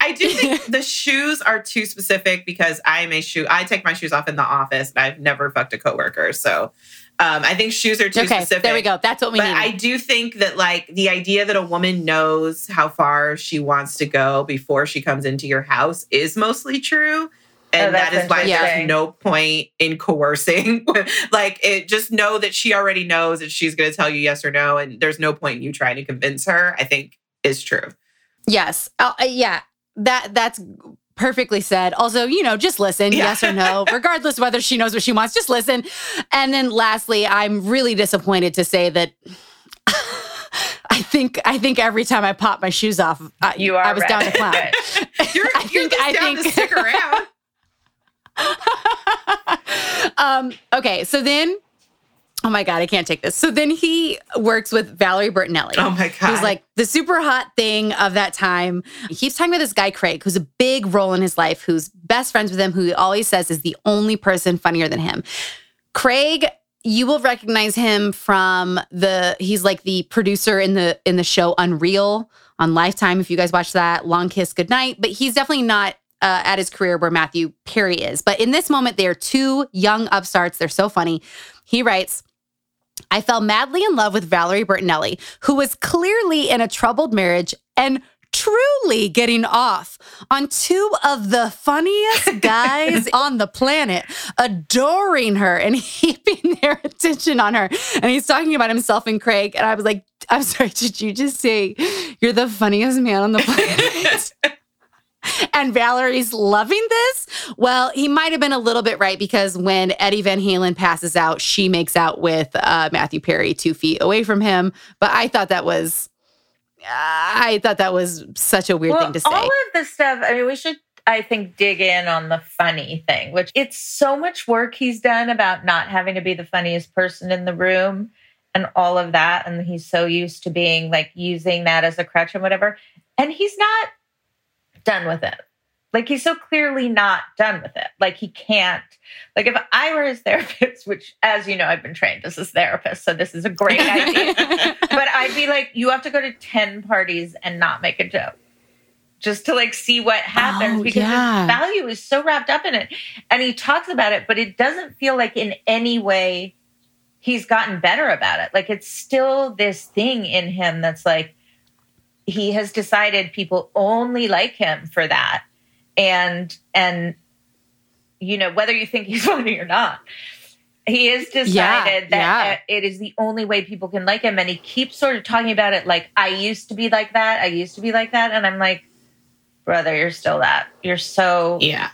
I do think the shoes are too specific because I am a shoe. I take my shoes off in the office and I've never fucked a coworker. So um, I think shoes are too Okay, specific. there we go. That's what we but need. I do think that like the idea that a woman knows how far she wants to go before she comes into your house is mostly true. And Oh, that's why there's no point in coercing. like it just know that she already knows that she's gonna tell you yes or no, and there's no point in you trying to convince her, I think is true. yes. Uh, uh, yeah. That that's perfectly said. Also, you know, just listen, Yeah. yes or no, regardless whether she knows what she wants, just listen. And then lastly, I'm really disappointed to say that I think I think every time I pop my shoes off, I, You are I was down to clown. You're, I you're think- just I down to stick around. um, okay, so then, oh my god, I can't take this. So then he works with Valerie Bertinelli. Oh my god. Who's like the super hot thing of that time. He keeps talking about this guy, Craig, who's a big role in his life, who's best friends with him, who he always says is the only person funnier than him. Craig, you will recognize him from the he's like the producer in the in the show Unreal on Lifetime. If you guys watch that, Long Kiss Goodnight. But he's definitely not uh, at his career where Matthew Perry is. But in this moment, they are two young upstarts. They're so funny. He writes, I fell madly in love with Valerie Bertinelli, who was clearly in a troubled marriage and truly getting off on two of the funniest guys on the planet, adoring her and heaping their attention on her. And he's talking about himself and Craig. And I was like, I'm sorry, did you just say you're the funniest man on the planet? and Valerie's loving this. Well, he might have been a little bit right because when Eddie Van Halen passes out, she makes out with uh, Matthew Perry two feet away from him. But I thought that was, uh, I thought that was such a weird well, thing to say. All of this stuff, I mean, we should, I think, dig in on the funny thing, which it's so much work he's done about not having to be the funniest person in the room and all of that. And he's so used to being like using that as a crutch and whatever. And he's not done with it. Like he's so clearly not done with it. Like he can't. Like if I were his therapist, which as you know, I've been trained as his therapist, so this is a great idea. but I'd be like, you have to go to 10 parties and not make a joke. Just to like see what happens Oh, because yeah. value is so wrapped up in it. And he talks about it, but it doesn't feel like in any way he's gotten better about it. Like it's still this thing in him that's like he has decided people only like him for that. And and you know, whether you think he's funny or not, he has decided Yeah, that yeah. Uh, it is the only way people can like him. And he keeps sort of talking about it like, I used to be like that. I used to be like that. And I'm like, brother, you're still that. You're so Yeah.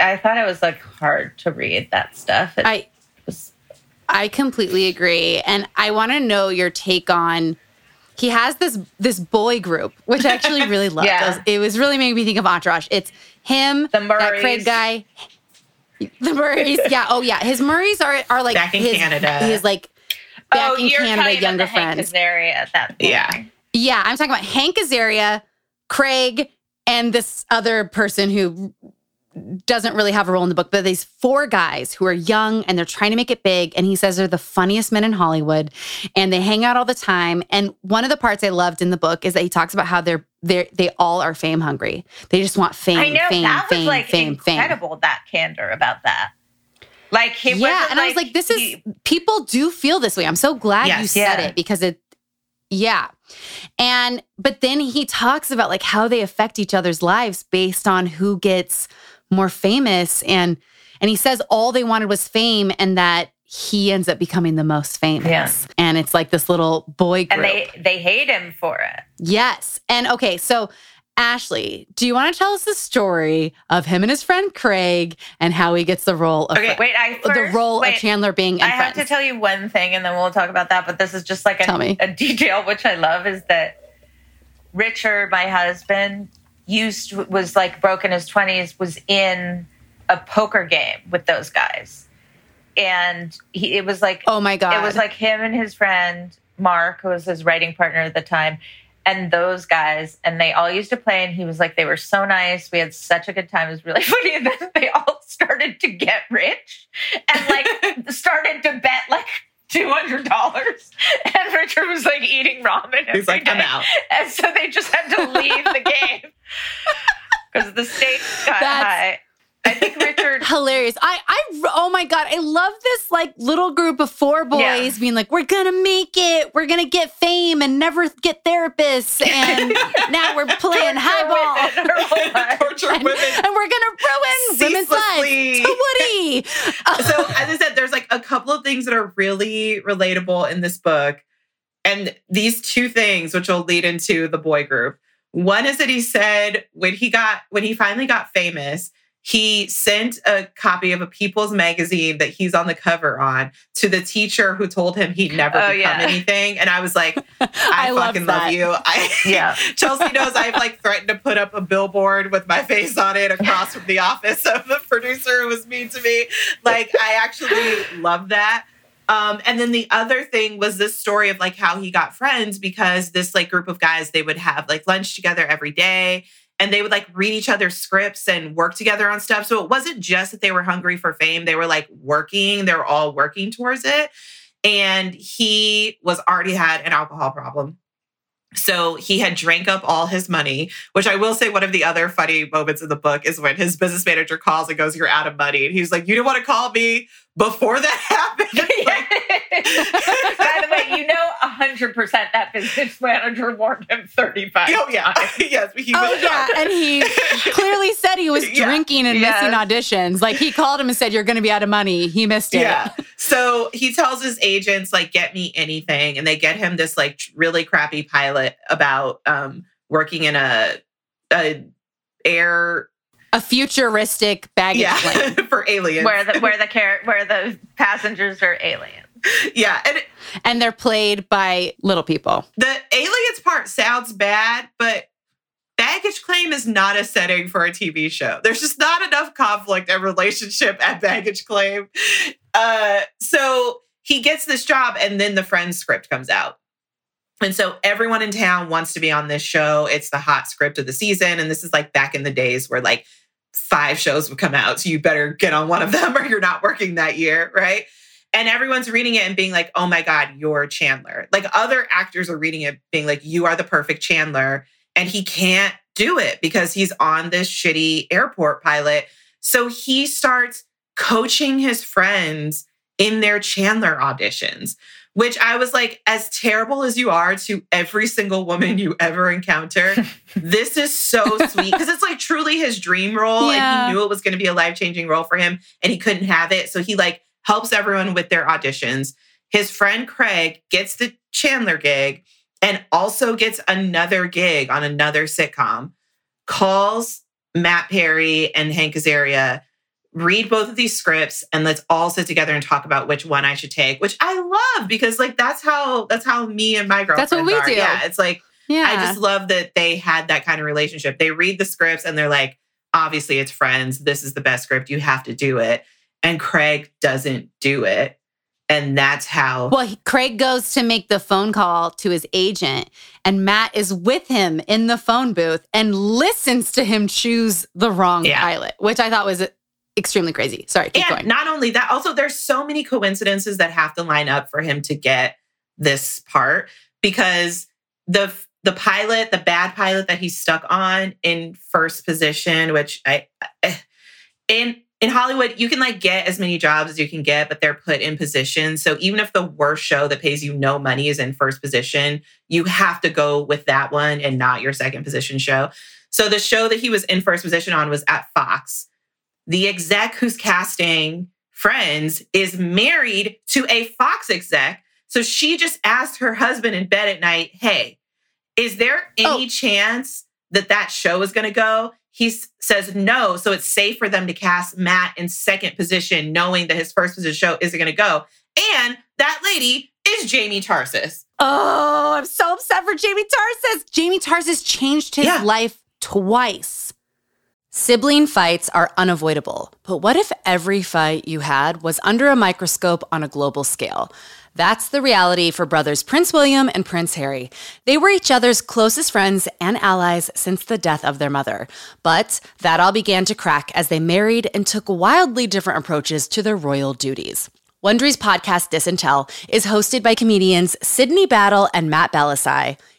I thought it was like hard to read that stuff. It I was I completely agree. And I want to know your take on he has this this boy group, which I actually really loved. Yeah. It, was, it was really making me think of Entourage. It's him, The that Craig guy, the Murrays. yeah. Oh yeah. His Murrays are are like Back in his, Canada. His like oh, back oh, in you're Canada, talking younger about Hank friends. Azaria at that point. Yeah. Yeah, I'm talking about Hank Azaria, Craig, and this other person who doesn't really have a role in the book, but these four guys who are young and they're trying to make it big. And he says they're the funniest men in Hollywood and they hang out all the time. And one of the parts I loved in the book is that he talks about how they're they they all are fame hungry. They just want fame, I know fame, that fame, was like fame, fame. incredible. That candor about that. Like he yeah, and I was like, this is he- people do feel this way. I'm so glad you said Yeah. it because it yeah. And but then he talks about like how they affect each other's lives based on who gets more famous and and he says all they wanted was fame and that he ends up becoming the most famous. Yeah. And it's like this little boy group. and they they hate him for it. Yes. And okay, so Ashley, do you want to tell us the story of him and his friend Craig and how he gets the role of Okay, Wait, I the role wait, of Chandler being in I have to tell you one thing, and then we'll talk about that. But this is just like a, a detail which I love is that Richard, my husband, used was like broke in his twenties, was in a poker game with those guys, and he, it was like oh my god. it was like him and his friend Mark, who was his writing partner at the time, and those guys, and they all used to play. And he was like, they were so nice. We had such a good time. It was really funny. And then they all started to get rich and like started to bet like two hundred dollars. And Richard was like eating ramen. He's every like, I'm out. And so they just had to leave the game because the stakes got That's- high. I think Richard hilarious. I, I, oh my God, I love this like little group of four boys Yeah. being like, we're gonna make it, we're gonna get fame and never get therapists, and now we're playing highball, women their whole lives. Torture and, women. and we're gonna ruin women's Ceaselessly. lives. To Woody. so as I said, there's like a couple of things that are really relatable in this book. And these two things, which will lead into the boy group. One is that he said when he got when he finally got famous, he sent a copy of a People's magazine that he's on the cover on to the teacher who told him he'd never Oh, become yeah. anything. And I was like, I, love fucking that. love you. I Yeah. Chelsea knows I've like threatened to put up a billboard with my face on it across from the office of the producer who was mean to me. Like I actually love that. Um, and then the other thing was this story of like how he got friends because this like group of guys they would have like lunch together every day and they would like read each other's scripts and work together on stuff. So it wasn't just that they were hungry for fame; they were like working. They were all working towards it. And he was already had an alcohol problem. So he had drank up all his money, which I will say one of the other funny moments in the book is when his business manager calls and goes, You're out of money. And he's like, You didn't want to call me before that happened. Like, By the way, you know, hundred percent that business manager warned him thirty-five. oh, yeah. yes. He Oh was yeah, and he clearly said he was Yeah. drinking and Yes. missing auditions. Like he called him and said, "You're going to be out of money." He missed it. Yeah. So he tells his agents, like, get me anything. And they get him this like really crappy pilot about um working in a a air A futuristic baggage yeah plane. for aliens. where the where the car- where the passengers are aliens. yeah, and And they're played by little people. the aliens part sounds bad, but baggage claim is not a setting for a TV show. There's just not enough conflict and relationship at baggage claim. Uh, so he gets this job, and then the Friends script comes out. And so everyone in town wants to be on this show. It's the hot script of the season. And this is like back in the days where like five shows would come out. So you better get on one of them or you're not working that year. Right. And everyone's reading it and being like, oh my God, you're Chandler. Like other actors are reading it being like, you are the perfect Chandler. And he can't do it because he's on this shitty airport pilot. So he starts coaching his friends in their Chandler auditions, which I was like, as terrible as you are to every single woman you ever encounter, this is so sweet because it's like truly his dream role. Yeah. And he knew it was going to be a life changing role for him and he couldn't have it. So he like helps everyone with their auditions. His friend Craig gets the Chandler gig and also gets another gig on another sitcom, calls Matt Perry and Hank Azaria read both of these scripts and let's all sit together and talk about which one I should take, which I love because like that's how that's how me and my girlfriends That's what we are. do. Yeah, it's like Yeah. I just love that they had that kind of relationship. They read the scripts and they're like, obviously it's friends. This is the best script. You have to do it. And Craig doesn't do it. And that's how Well, he, Craig goes to make the phone call to his agent, and Matt is with him in the phone booth and listens to him choose the wrong Yeah. pilot, which I thought was extremely crazy. Sorry, keep and going. not only that, also there's so many coincidences that have to line up for him to get this part because the the pilot, the bad pilot that he's stuck on in first position, which I eh, in in Hollywood, you can like get as many jobs as you can get, but they're put in position. So even if the worst show that pays you no money is in first position, you have to go with that one and not your second position show. So the show that he was in first position on was at Fox. The exec who's casting Friends is married to a Fox exec. So she just asked her husband in bed at night, Hey, is there any oh. chance that that show is going to go? He s- says no. So it's safe for them to cast Matt in second position, knowing that his first position show isn't going to go. And that lady is Jamie Tarses. oh, I'm so upset for Jamie Tarses. Jamie Tarses changed his Yeah. life twice. Sibling fights are unavoidable, but what if every fight you had was under a microscope on a global scale? That's the reality for brothers Prince William and Prince Harry. They were each other's closest friends and allies since the death of their mother. But that all began to crack as they married and took wildly different approaches to their royal duties. Wondery's podcast Disintel is hosted by comedians Sydney Battle and Matt Bellassai.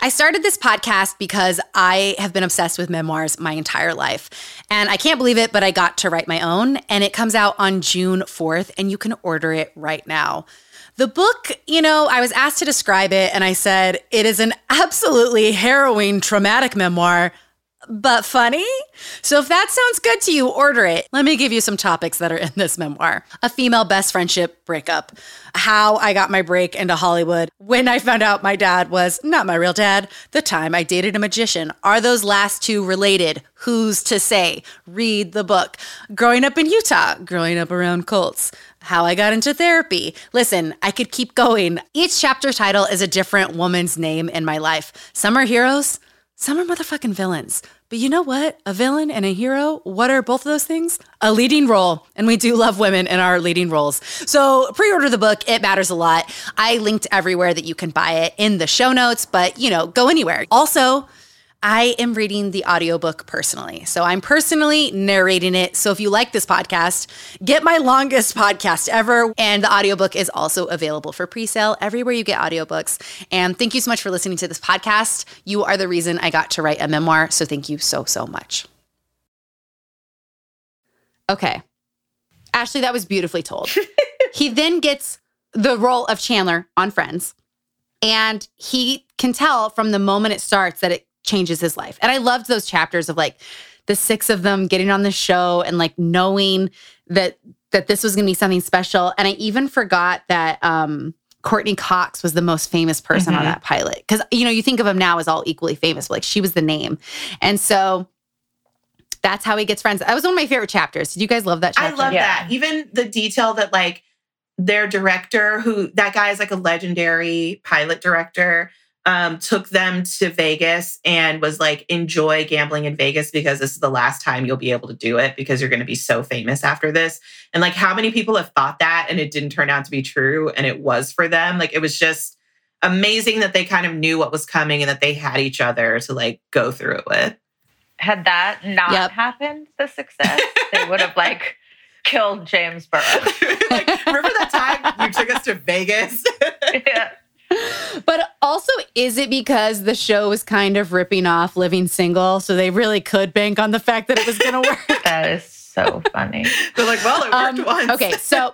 I started this podcast because I have been obsessed with memoirs my entire life. And I can't believe it, but I got to write my own, and it comes out on June 4th, and you can order it right now. The book, you know, I was asked to describe it, and I said, it is an absolutely harrowing, traumatic memoir, but funny. So if that sounds good to you, order it. Let me give you some topics that are in this memoir a female best friendship breakup, how I got my break into Hollywood, when I found out my dad was not my real dad, the time I dated a magician. Are those last two related? Who's to say? Read the book. Growing up in Utah, growing up around cults how I got into therapy. Listen, I could keep going. Each chapter title is a different woman's name in my life. Some are heroes, some are motherfucking villains. But you know what? A villain and a hero, what are both of those things? A leading role. And we do love women in our leading roles. So pre order the book. It matters a lot. I linked everywhere that you can buy it in the show notes, but you know, go anywhere. Also, I am reading the audiobook personally. So I'm personally narrating it. So if you like this podcast, get my longest podcast ever. And the audiobook is also available for pre-sale everywhere you get audiobooks. And thank you so much for listening to this podcast. You are the reason I got to write a memoir. So thank you so, so much. Okay. Ashley, that was beautifully told. he then gets the role of Chandler on Friends, and he can tell from the moment it starts that it changes his life. And I loved those chapters of like the six of them getting on the show and like knowing that that this was going to be something special. And I even forgot that um Courteney Cox was the most famous person on Mhm. that pilot. Cause, you know, you think of him now as all equally famous, but like she was the name. And so that's how he gets friends. That was one of my favorite chapters. Did you guys love that I love Yeah. that. Even the detail that like their director, who that guy is like a legendary pilot director, um, took them to Vegas and was like, enjoy gambling in Vegas because this is the last time you'll be able to do it because you're going to be so famous after this. And like, how many people have thought that and it didn't turn out to be true and it was for them? Like, it was just amazing that they kind of knew what was coming and that they had each other to like go through it with. Had that not Yep. happened, the success, they would have like killed James Burrow. like, remember that time you took us to Vegas? yeah. But also, is it because the show was kind of ripping off Living Single? So they really could bank on the fact that it was going to work. That is so funny. They're like, well, it worked Um, once. Okay, so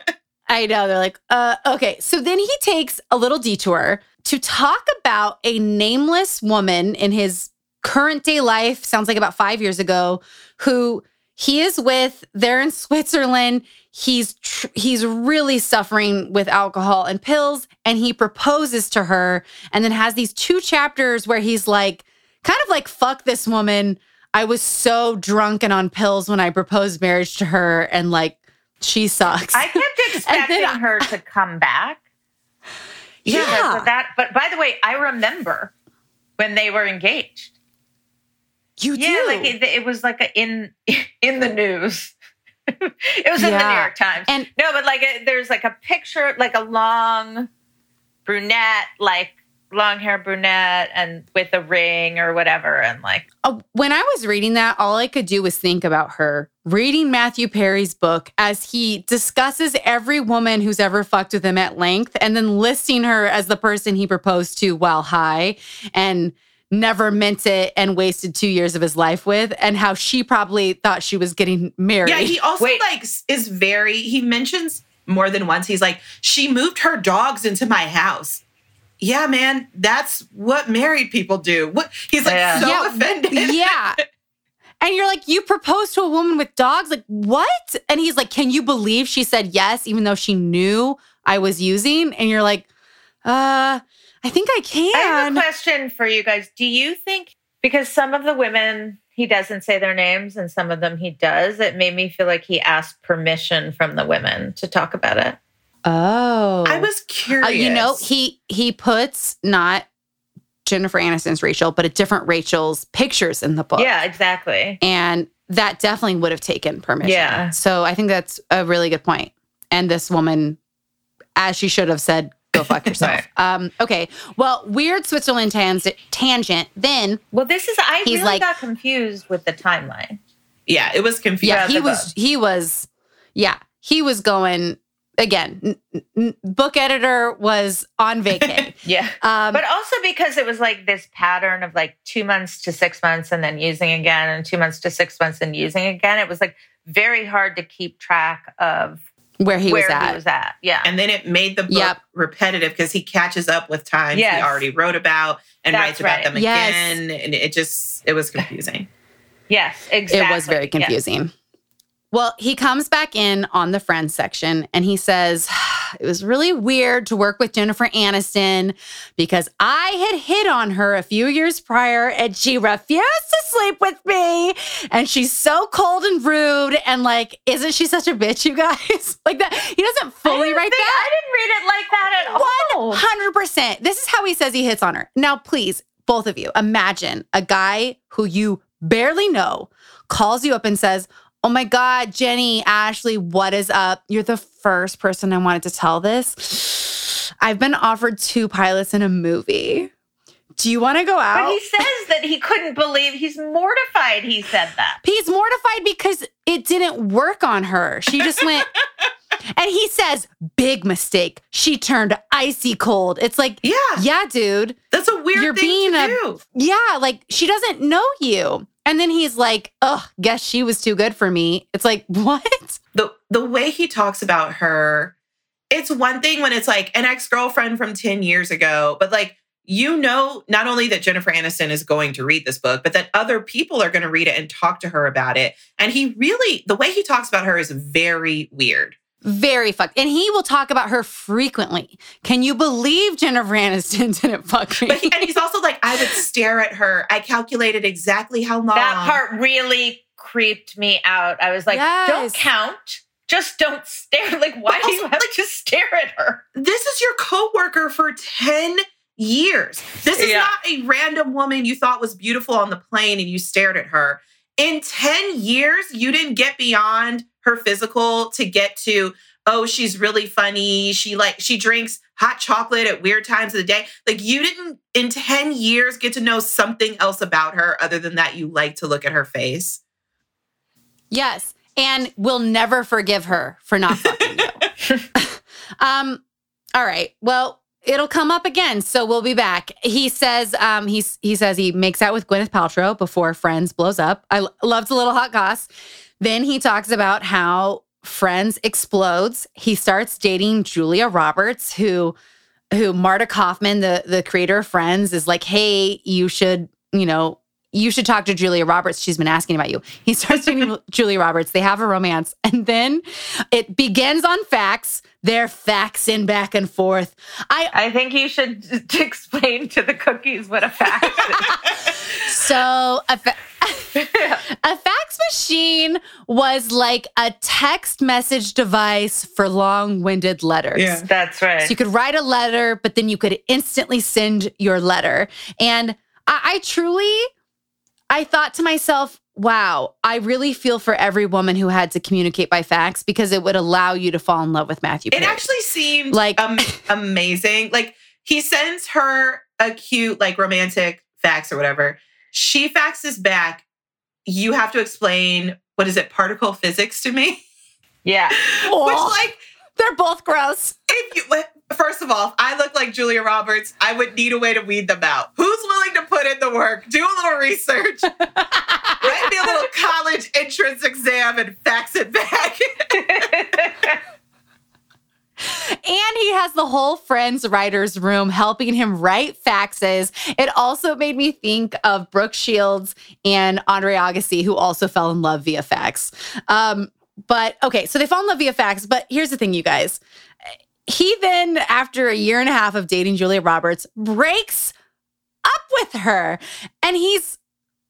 I know they're like, uh, okay. So then he takes a little detour to talk about a nameless woman in his current day life, sounds like about five years ago, who he is with. They're in Switzerland. He's tr- he's really suffering with alcohol and pills, and he proposes to her, and then has these two chapters where he's like, kind of like, fuck this woman. I was so drunk and on pills when I proposed marriage to her, and like, she sucks. I kept expecting I- her to come back. Yeah. that. But by the way, I remember when they were engaged. you Yeah, do. like it, it was like a, in in the news. it was in the New York Times. And- no, but like it, there's like a picture, like a long brunette, like long hair brunette, and with a ring or whatever, and like Uh, when I was reading that, all I could do was think about her reading Matthew Perry's book as he discusses every woman who's ever fucked with him at length and then listing her as the person he proposed to while high and never meant it and wasted two years of his life with, and how she probably thought she was getting married. Yeah, he also Wait. like is very. He mentions more than once. He's like, she moved her dogs into my house. Yeah, man, that's what married people do. What he's like Yeah. so Yeah, offended. yeah. And you're like, you proposed to a woman with dogs? Like, what? And he's like, can you believe she said yes, even though she knew I was using? And you're like, uh, I think I can. I have a question for you guys. Do you think because some of the women he doesn't say their names and some of them he does, it made me feel like he asked permission from the women to talk about it. Oh. I was curious. Uh, you know, he he puts not Jennifer Aniston's Rachel, but a different Rachel's pictures in the book. Yeah, exactly. And that definitely would have taken permission. Yeah. So I think that's a really good point. And this woman, as she should have said, go fuck yourself. um, okay. Well, weird Switzerland tans- tangent. Then, Well, this is I He's really like- got confused with the timeline. yeah, it was confusing. yeah, Yeah, he the was, he was, yeah, he was going again. N- n- book editor was on vacation. Yeah. Um, But also because it was like this pattern of like two months to six months and then using again and two months to six months and using again. It was like very hard to keep track of where he where was at. he was at. Yeah. and then it made the book Yep. repetitive because he catches up with times Yes. he already wrote about and That's writes about right. them Yes. again. And it just it was confusing. yes, exactly. It was very Yes. confusing. Well, he comes back in on the friends section and he says, It was really weird to work with Jennifer Aniston because I had hit on her a few years prior and she refused to sleep with me. And she's so cold and rude. And like, isn't she such a bitch, you guys? like that. He doesn't fully write think- that. I didn't read it like that at all. Hundred percent. This is how he says he hits on her. Now, please, both of you, imagine a guy who you barely know calls you up and says, "Oh my God, Jenni, Ashley, what is up? You're the first person I wanted to tell this. I've been offered two pilots in a movie. Do you want to go out?" But he says that he couldn't believe he's mortified he said that. He's mortified because it didn't work on her. She just went, and he says, "Big mistake. She turned icy cold." It's like, Yeah, yeah, dude. that's a weird You're thing being to a- do. Yeah, like she doesn't know you. And then he's like, "Oh, guess she was too good for me." It's like, what? the the way he talks about her it's one thing when it's like an ex-girlfriend from 10 years ago but like you know not only that Jennifer Aniston is going to read this book but that other people are going to read it and talk to her about it and he really the way he talks about her is very weird Very fucked. And he will talk about her frequently. Can you believe Jennifer Aniston didn't fuck me? but he, and he's also like I would stare at her I calculated exactly how long That part really creeped me out. I was like, Yes. don't count. Just don't stare. Like, why But do you also, have to stare at her? this is your coworker for 10 years. This is Yeah. not a random woman you thought was beautiful on the plane and you stared at her. In 10 years, you didn't get beyond her physical to get to, oh, she's really funny. She like she drinks hot chocolate at weird times of the day. Like you didn't in 10 years get to know something else about her other than that you like to look at her face. yes. And we'll never forgive her for not fucking you. um, all right. Well, it'll come up again, so we'll be back. He says, um, he's he says he makes out with Gwyneth Paltrow before Friends blows up. I loved a little hot goss. Then he talks about how Friends explodes. He starts dating Julia Roberts, who who Marta Kauffman, the the creator of Friends, is like, hey, you should, you know, you should talk to Julia Roberts. She's been asking about you. He starts dating Julia Roberts. They have a romance. And then it begins on fax. They're faxing back and forth. I I think you should explain to the cookies what a fact is. so a, fa- a fax machine was like a text message device for long-winded letters. Yeah. That's right. So you could write a letter, but then you could instantly send your letter. And I, I truly, I thought to myself, wow, I really feel for every woman who had to communicate by fax because it would allow you to fall in love with Matthew. It Perry. actually seemed Like- like amazing. Like he sends her a cute, like romantic fax or whatever. She faxes back. You have to explain what is it, particle physics to me? yeah. Oh, Which, like, they're both gross. if you first of all, if I look like Julia Roberts, I would need a way to weed them out. Who's willing to put in the work, do a little research, write me a little college entrance exam, and fax it back? And he has the whole Friends writers room helping him write faxes. It also made me think of Brooke Shields and Andre Agassi, who also fell in love via fax. Um, but okay, so they fall in love via fax. But here's the thing, you guys. He then, after a year and a half of dating Julia Roberts, breaks up with her. And he's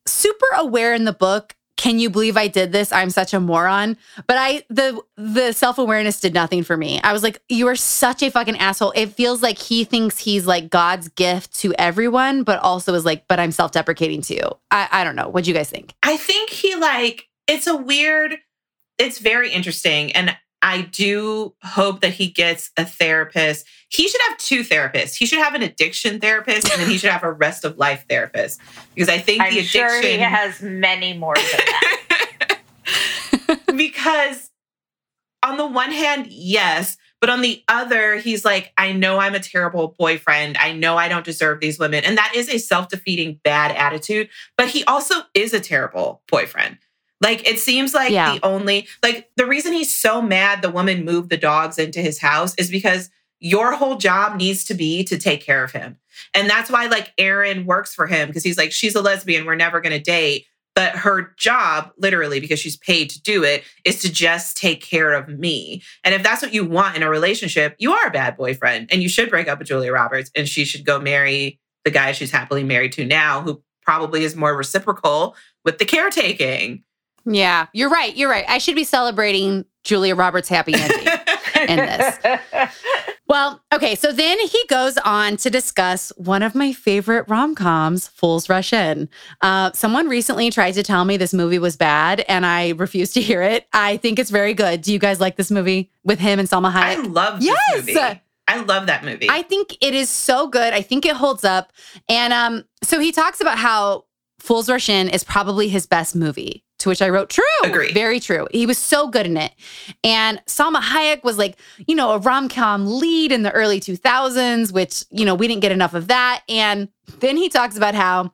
super aware in the book. Can you believe I did this? I'm such a moron. But I the the self-awareness did nothing for me. I was like, you are such a fucking asshole. It feels like he thinks he's like God's gift to everyone, but also is like, but I'm self-deprecating too. I, I don't know. What'd you guys think? I think he like it's a weird, it's very interesting. And I do hope that he gets a therapist. He should have two therapists. He should have an addiction therapist and then he should have a rest of life therapist. Because I think I'm the addiction sure he has many more than that. because on the one hand, yes, but on the other, he's like, I know I'm a terrible boyfriend. I know I don't deserve these women. And that is a self defeating bad attitude. But he also is a terrible boyfriend. Like, it seems like Yeah. the only, like, the reason he's so mad the woman moved the dogs into his house is because your whole job needs to be to take care of him. And that's why, like, Aaron works for him because he's like, she's a lesbian. We're never going to date. But her job, literally, because she's paid to do it, is to just take care of me. And if that's what you want in a relationship, you are a bad boyfriend. And you should break up with Julia Roberts and she should go marry the guy she's happily married to now, who probably is more reciprocal with the caretaking. Yeah, you're right. You're right. I should be celebrating Julia Roberts' happy ending. in this. Well, okay, so then he goes on to discuss one of my favorite rom coms, Fools Rush In. Uh, someone recently tried to tell me this movie was bad, and I refused to hear it. I think it's very good. Do you guys like this movie with him and Salma Hayek? I love this movie. I love that movie. I think it is so good. I think it holds up. And um, so he talks about how Fools Rush In is probably his best movie. To which I wrote, true. Agree. Very true. He was so good in it. And Salma Hayek was like, you know, a rom com lead in the early 2000s, which, you know, we didn't get enough of that. And then he talks about how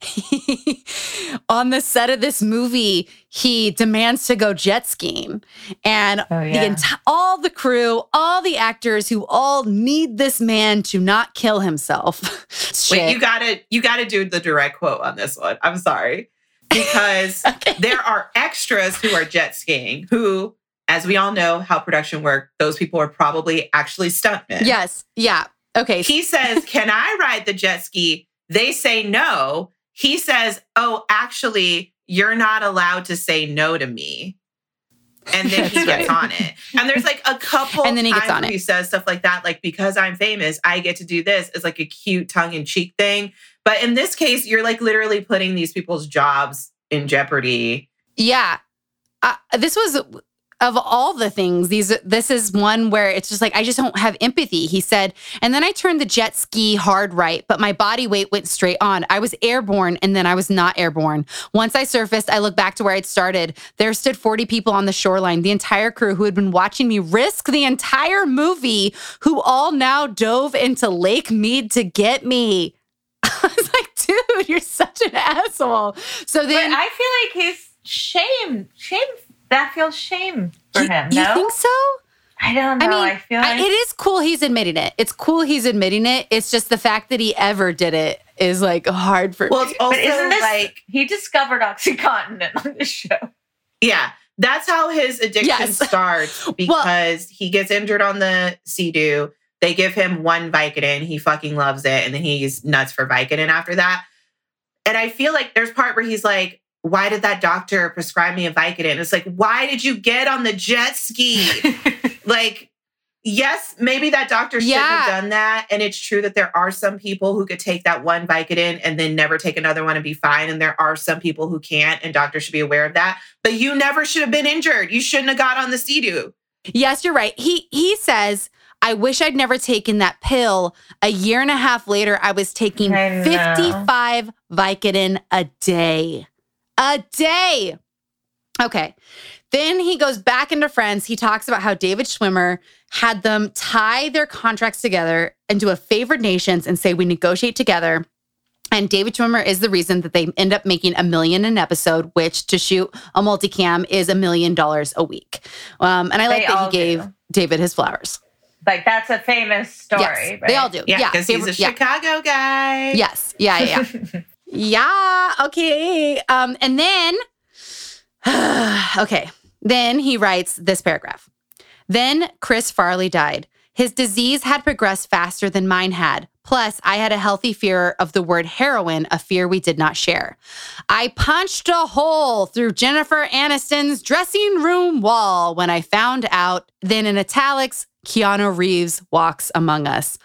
he, on the set of this movie, he demands to go jet skiing, and Oh, the yeah. enti- all the crew, all the actors who all need this man to not kill himself. Wait, you gotta you gotta do the direct quote on this one. I'm sorry. Because Okay. there are extras who are jet skiing who, as we all know how production work, those people are probably actually stuntmen. Yes. Yeah. Okay. He says, Can I ride the jet ski? They say no. He says, Oh, actually, you're not allowed to say no to me. And then he gets on it. And there's like a couple And then he gets on it. He says stuff like that, like because I'm famous, I get to do this. It's like a cute tongue-in-cheek thing. But in this case, you're like literally putting these people's jobs in jeopardy. Yeah. Uh, this was of all the things these this is one where it's just like I just don't have empathy. He said, and then I turned the jet ski hard right, but my body weight went straight on. I was airborne and then I was not airborne. Once I surfaced, I looked back to where I'd started. There stood 40 people on the shoreline, the entire crew who had been watching me risk the entire movie, who all now dove into Lake Mead to get me. I was like, dude, you're such an asshole. So But then I feel like he's shame. Shame. That feels shame for you, him. you no? think so? I don't know. I mean, I feel I- it is cool he's admitting it. It's cool he's admitting it. It's just the fact that he ever did it is like hard for Well, me. it's also But isn't this like, he discovered OxyContin on this show? yeah, that's how his addiction Yes. starts because he gets injured on the Sea-Doo. They give him one Vicodin. He fucking loves it. And then he's nuts for Vicodin after that. And I feel like there's part where he's like, why did that doctor prescribe me a Vicodin? It's like, why did you get on the jet ski? like, yes, maybe that doctor shouldn't Yeah. have done that. And it's true that there are some people who could take that one Vicodin and then never take another one and be fine. And there are some people who can't, and doctors should be aware of that. But you never should have been injured. You shouldn't have got on the Sea-Doo. yes, you're right. He he says, I wish I'd never taken that pill. A year and a half later, I was taking I 55 Vicodin a day. A day. Okay. Then he goes back into Friends. He talks about how David Schwimmer had them tie their contracts together and do a favored nations and say, we negotiate together. And David Schwimmer is the reason that they end up making a million an episode, which to shoot a multicam is a million dollars a week. Um, and I like They that he gave do. David his flowers. Like that's a famous story. yes, right? they all do. Yeah, Yeah, because he's favorite- a yeah. Chicago guy. Yes. Yeah. Yeah. Yeah. yeah. Okay. Um, and then, okay. Then he writes this paragraph. Then Chris Farley died. His disease had progressed faster than mine had. Plus, I had a healthy fear of the word heroin, a fear we did not share. I punched a hole through Jennifer Aniston's dressing room wall when I found out. Then in italics, Keanu Reeves walks among us.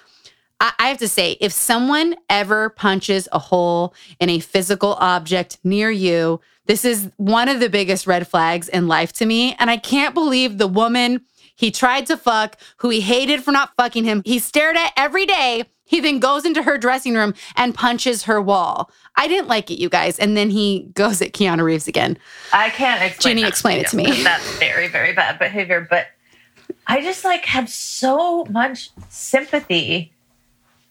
I, I have to say, if someone ever punches a hole in a physical object near you, this is one of the biggest red flags in life to me. And I can't believe the woman he tried to fuck, who he hated for not fucking him, he stared at every day. He then goes into her dressing room and punches her wall. I didn't like it, you guys. And then he goes at Keanu Reeves again. I can't explain. That explain it to me. That's very, very bad behavior. But I just like have so much sympathy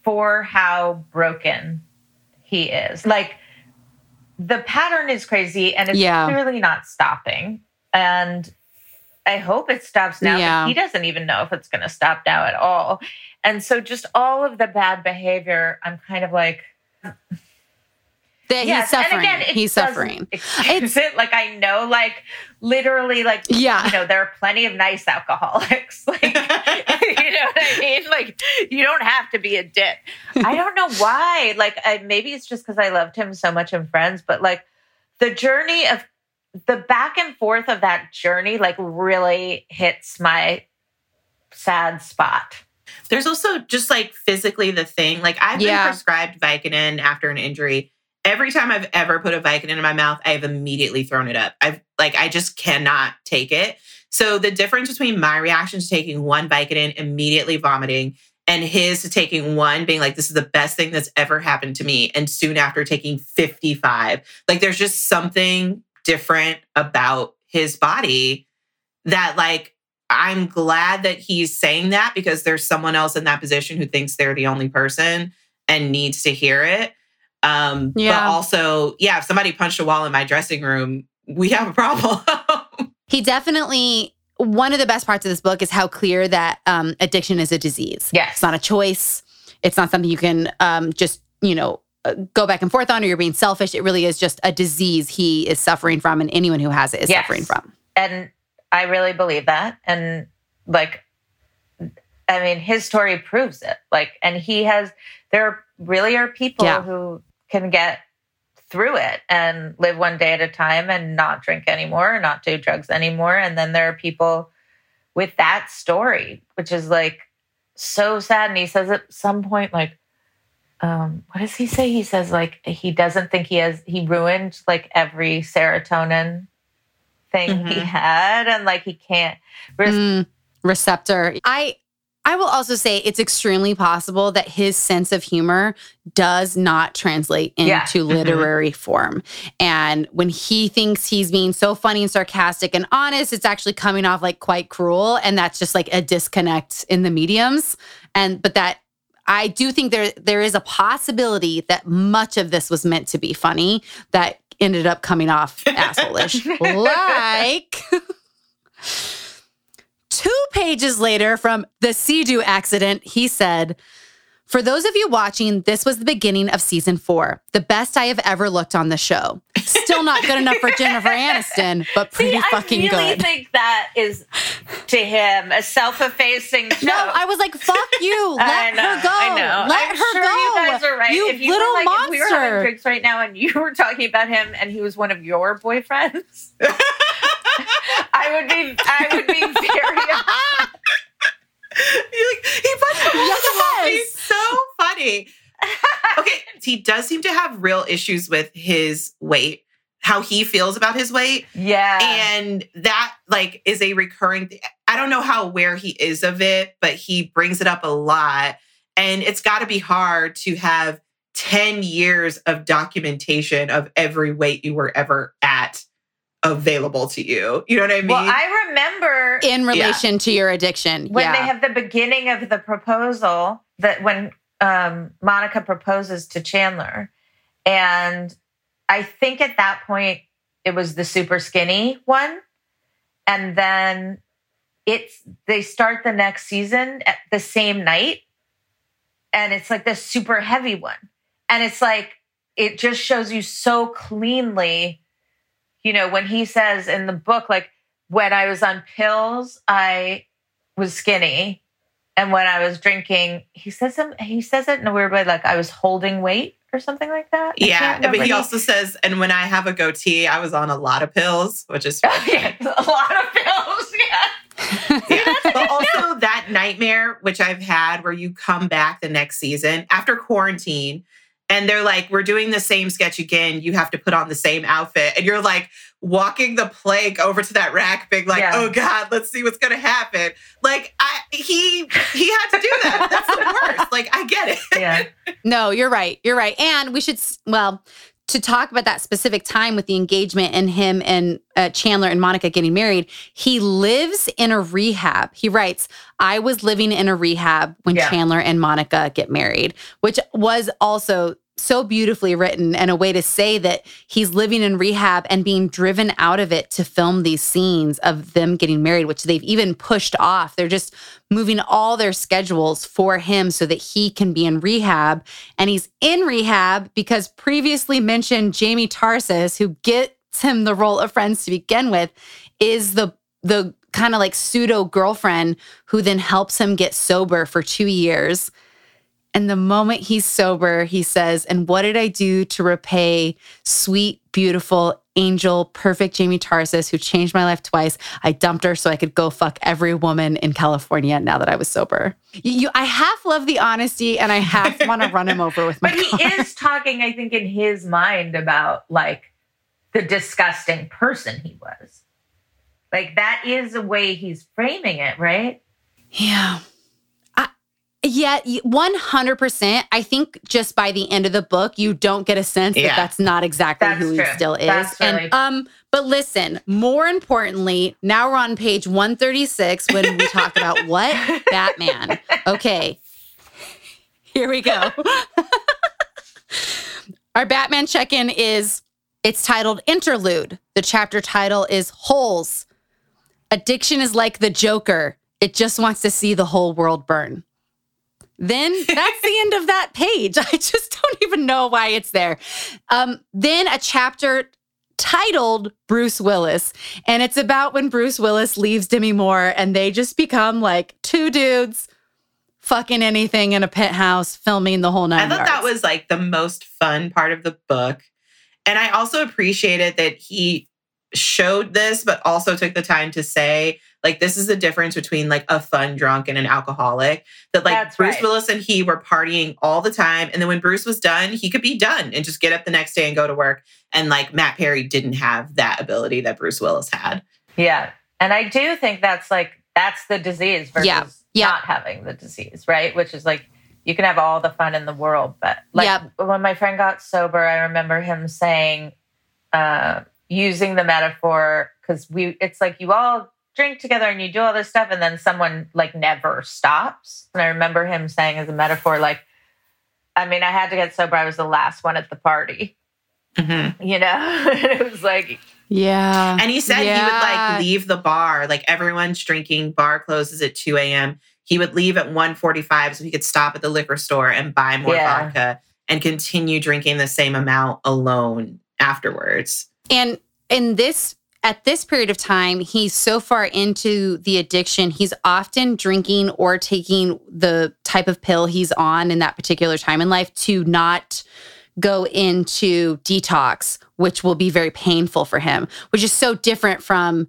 for how broken he is. Like the pattern is crazy and it's Yeah. clearly not stopping. And I hope it stops now. Yeah. But he doesn't even know if it's going to stop now at all. And so just all of the bad behavior, I'm kind of like, That Yes, he's suffering. And again, he's suffering. Excuse it. Like I know, like literally, like Yeah. you know, there are plenty of nice alcoholics. Like you know what I mean? Like you don't have to be a dick. I don't know why. Like I, maybe it's just because I loved him so much in Friends, but like the journey of the back and forth of that journey, like really hits my sad spot. There's also just like physically the thing. Like I've Yeah. been prescribed Vicodin after an injury. Every time I've ever put a Vicodin in my mouth, I've immediately thrown it up. I've like I just cannot take it. So the difference between my reaction to taking one Vicodin, immediately vomiting, and his to taking one, being like, this is the best thing that's ever happened to me. And soon after taking 55. Like there's just something different about his body that like I'm glad that he's saying that because there's someone else in that position who thinks they're the only person and needs to hear it. Um, Yeah. But also, yeah, if somebody punched a wall in my dressing room, we have a problem. He definitely one of the best parts of this book is how clear that um, addiction is a disease. Yes. It's not a choice. It's not something you can um, just, you know, uh, go back and forth on or you're being selfish. It really is just a disease he is suffering from and anyone who has it is Yes. suffering from. and I really believe that. And like, I mean, his story proves it. Like, and he has, there really are people Yeah. who can get through it and live one day at a time and not drink anymore, not do drugs anymore. And then there are people with that story, which is like so sad. And he says at some point, like, um, what does he say? He says like he doesn't think he has he ruined like every serotonin thing he Mhm. had, and like he can't. res- Mm, receptor. I I will also say it's extremely possible that his sense of humor does not translate into Yeah. Mm-hmm. literary form. And when he thinks he's being so funny and sarcastic and honest, it's actually coming off like quite cruel. And that's just like a disconnect in the mediums. And but that I do think there there is a possibility that much of this was meant to be funny that ended up coming off asshole-ish. like Two pages later from the Sea-Doo accident, he said, For those of you watching, this was the beginning of season four, the best I have ever looked on the show. Still not good enough for Jennifer Aniston, but pretty See, fucking I really good. think that is to him a self-effacing show. no, I was like, fuck you. Let I know, her go. I know. Let I'm her sure go. You guys are right. You if you little were like, monster. if we were having drinks right now and you were talking about him and he was one of your boyfriends, I would be, I would be very. Like, he punched a wall in the wall. Yes. He's so funny. Okay, he does seem to have real issues with his weight, how he feels about his weight. Yeah. and that like is a recurring th- i don't know how aware he is of it but he brings it up a lot and it's got to be hard to have 10 years of documentation of every weight you were ever at available to you. You know what i mean? Well, I remember In relation to your addiction. when yeah. they have the beginning of the proposal that when um, Monica proposes to Chandler, and I think at that point it was the super skinny one, and then it's they start the next season at the same night, and it's like the super heavy one, and it's like it just shows you so cleanly, you know, when he says in the book like when I was on pills, I was skinny. And when I was drinking, he says some, he says it in a weird way, like I was holding weight or something like that. I yeah but he also says and when i have a goatee i was on a lot of pills which is yeah, a lot of pills. Yeah. yeah. but also that nightmare which i've had where you come back the next season after quarantine and they're like we're doing the same sketch again you have to put on the same outfit and you're like walking the plank over to that rack being like Yeah. oh god let's see what's gonna happen like i he he had to do that that's the worst like i get it Yeah. No, you're right. You're right. And we should, well, to talk about that specific time with the engagement and him and uh, Chandler and Monica getting married, he lives in a rehab. He writes, I was living in a rehab when Yeah. Chandler and Monica get married, which was also so beautifully written and a way to say that he's living in rehab and being driven out of it to film these scenes of them getting married, which they've even pushed off. They're just moving all their schedules for him so that he can be in rehab. And he's in rehab because previously mentioned Jamie Tarses, who gets him the role of friends to begin with, is the the kind of like pseudo girlfriend who then helps him get sober for two years. And the moment he's sober, he says, And what did I do to repay sweet, beautiful, angel, perfect Jamie Tarses, who changed my life twice? I dumped her so I could go fuck every woman in California now that I was sober. You, you- I half love the honesty and I half want to run him over with my But he car. is talking, I think, in his mind about like the disgusting person he was. Like that is the way he's framing it, right? Yeah. Yeah, 100%. I think just by the end of the book, you don't get a sense Yeah. that that's not exactly That's who true. he still is. That's and really- um, but listen, more importantly, now we're on page 136 when we talk about what? Batman. Okay. Here we go. Our Batman check in is it's titled Interlude. The chapter title is Holes. Addiction is like the Joker, it just wants to see the whole world burn. Then that's the end of that page. I just don't even know why it's there. Um, then a chapter titled Bruce Willis, and it's about when Bruce Willis leaves Demi Moore and they just become like two dudes fucking anything in a penthouse, filming the whole night. I thought that was like the most fun part of the book. And I also appreciated that he showed this, but also took the time to say, like, this is the difference between like a fun drunk and an alcoholic. That like That's Bruce right. Willis and he were partying all the time. And then when Bruce was done, he could be done and just get up the next day and go to work. And like Matt Perry didn't have that ability that Bruce Willis had. Yeah. And I do think that's like, that's the disease versus Yeah. Yeah. not having the disease, right? Which is like, you can have all the fun in the world, but like Yep. when my friend got sober, I remember him saying, uh, using the metaphor, because we, it's like you all drink together and you do all this stuff, and then someone like never stops. And I remember him saying as a metaphor, like, I mean, I had to get sober. I was the last one at the party, Mhm. you know? and it was like, yeah. And he said he would like leave the bar, like everyone's drinking, bar closes at 2 a.m. He would leave at 1.45 so he could stop at the liquor store and buy more Yeah. vodka and continue drinking the same amount alone afterwards. And in this at this period of time, he's so far into the addiction, he's often drinking or taking the type of pill he's on in that particular time in life to not go into detox, which will be very painful for him, which is so different from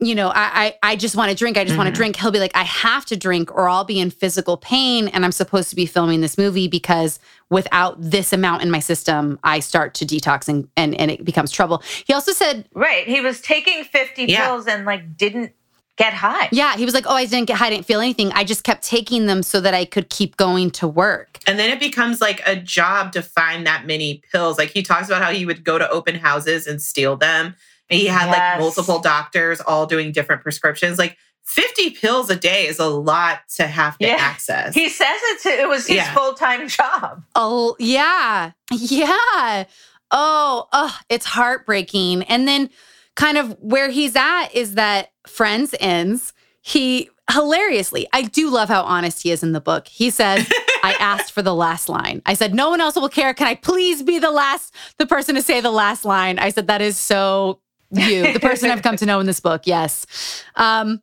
you know, I I, I just want to drink. I just want Mhm. to drink. He'll be like, I have to drink, or I'll be in physical pain, and I'm supposed to be filming this movie because without this amount in my system, I start to detox and and, and it becomes trouble. He also said, right. He was taking 50 Yeah. pills and like didn't get high. yeah, he was like, oh, I didn't get high, I didn't feel anything. I just kept taking them so that I could keep going to work. And then it becomes like a job to find that many pills. Like he talks about how he would go to open houses and steal them. And he had Yes. like multiple doctors all doing different prescriptions. Like 50 pills a day is a lot to have to Yeah. access. He says it's it was his Yeah. full time job. Oh, yeah. Yeah. Oh, oh, it's heartbreaking. And then kind of where he's at is that Friends ends. He hilariously, I do love how honest he is in the book. He said, I asked for the last line. I said, no one else will care. Can I please be the last, the person to say the last line? I said, that is so you, the person I've come to know in this book. Yes. Um,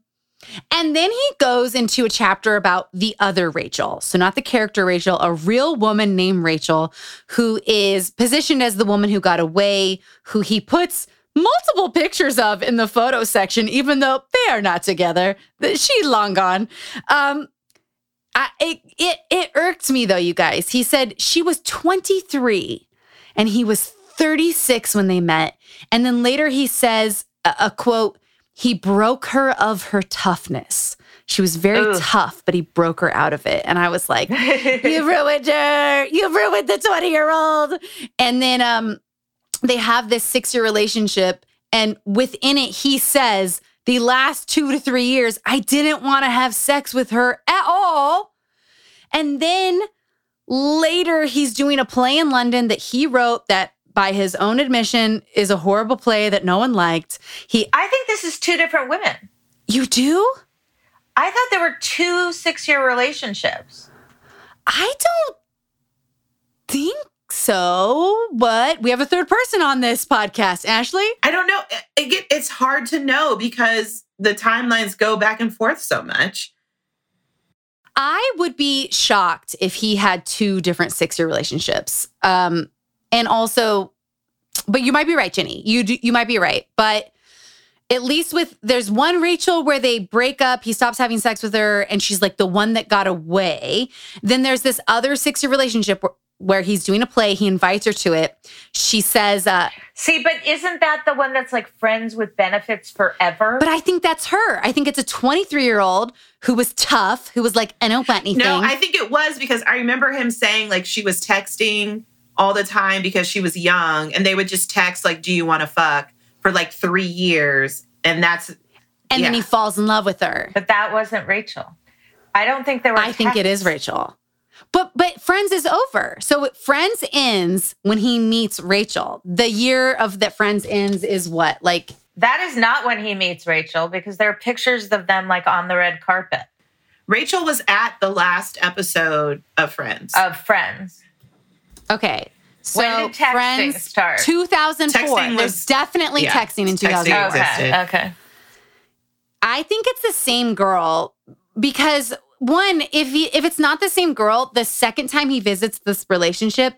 and then he goes into a chapter about the other Rachel. So, not the character Rachel, a real woman named Rachel, who is positioned as the woman who got away, who he puts multiple pictures of in the photo section, even though they are not together. She's long gone. Um, I, it, it, it irked me though, you guys. He said she was 23 and he was 36 when they met. And then later he says a, a quote, he broke her of her toughness. She was very Ugh. tough, but he broke her out of it. And I was like, you ruined her. You ruined the 20 year old. And then um, they have this six year relationship. And within it, he says, the last two to three years, I didn't want to have sex with her at all. And then later, he's doing a play in London that he wrote that, by his own admission, is a horrible play that no one liked. He, I think this is two different women. you do? I thought there were two six year relationships. I don't think so, but we have a third person on this podcast, Ashley. I don't know. It, it, it's hard to know because the timelines go back and forth so much. I would be shocked if he had two different six year relationships. Um, and also, but you might be right, Jenni. You do, you might be right, but at least with there's one Rachel where they break up, he stops having sex with her, and she's like the one that got away. Then there's this other six year relationship where, where he's doing a play. He invites her to it. She says, uh, See, but isn't that the one that's like friends with benefits forever? but I think that's her. I think it's a 23 year old who was tough, who was like, I don't want anything. No, I think it was because I remember him saying like she was texting all the time because she was young and they would just text like, do you want to fuck for like three years? And that's, and then he falls in love with her. but that wasn't Rachel. I don't think there were. I think it is. Rachel. But but Friends is over. So Friends ends when he meets Rachel. The year of that Friends ends is what? Like That is not when he meets Rachel because there are pictures of them like on the red carpet Rachel was at the last episode of Friends. of Friends. Okay. So When did texting Friends start? 2004. Texting There's was- definitely yeah, texting in texting 2004. existed. Okay. Okay. I think it's the same girl because one, if he, if it's not the same girl, the second time he visits this relationship,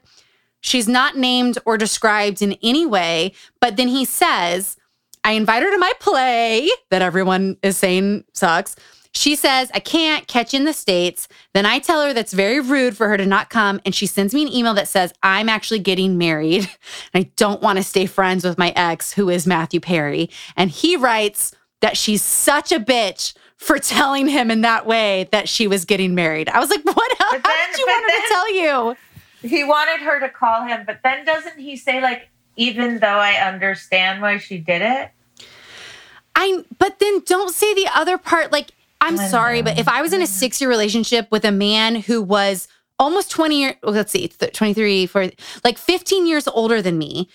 she's not named or described in any way. But then he says, "I invite her to my play that everyone is saying sucks." She says, I can't catch in the States. Then I tell her that's very rude for her to not come. And she sends me an email that says, I'm actually getting married. And I don't want to stay friends with my ex, who is Matthew Perry. And he writes that she's such a bitch for telling him in that way that she was getting married. I was like, what? How But then- did you want her to tell you? He wanted her to call him, but then doesn't he say like even though I understand why she did it? I but then don't say the other part. Like, I'm sorry, know. but if I was in a six year relationship with a man who was almost 20 years, well, let's see, 23, for like 15 years older than me,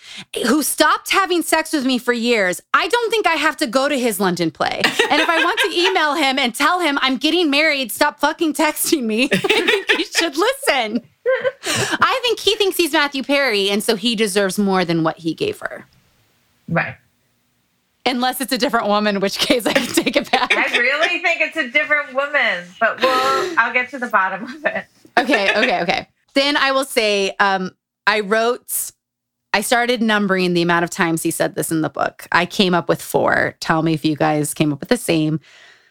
who stopped having sex with me for years, I don't think I have to go to his London play. And if I want to email him and tell him I'm getting married, stop fucking texting me, I think he should listen. I think he thinks he's Matthew Perry, and so he deserves more than what he gave her. Right. Unless it's a different woman, in which case I can take it back. I really think it's a different woman, but we'll I'll get to the bottom of it. okay, okay, okay. Then I will say, um, I wrote, I started numbering the amount of times he said this in the book. I came up with four. Tell me if you guys came up with the same.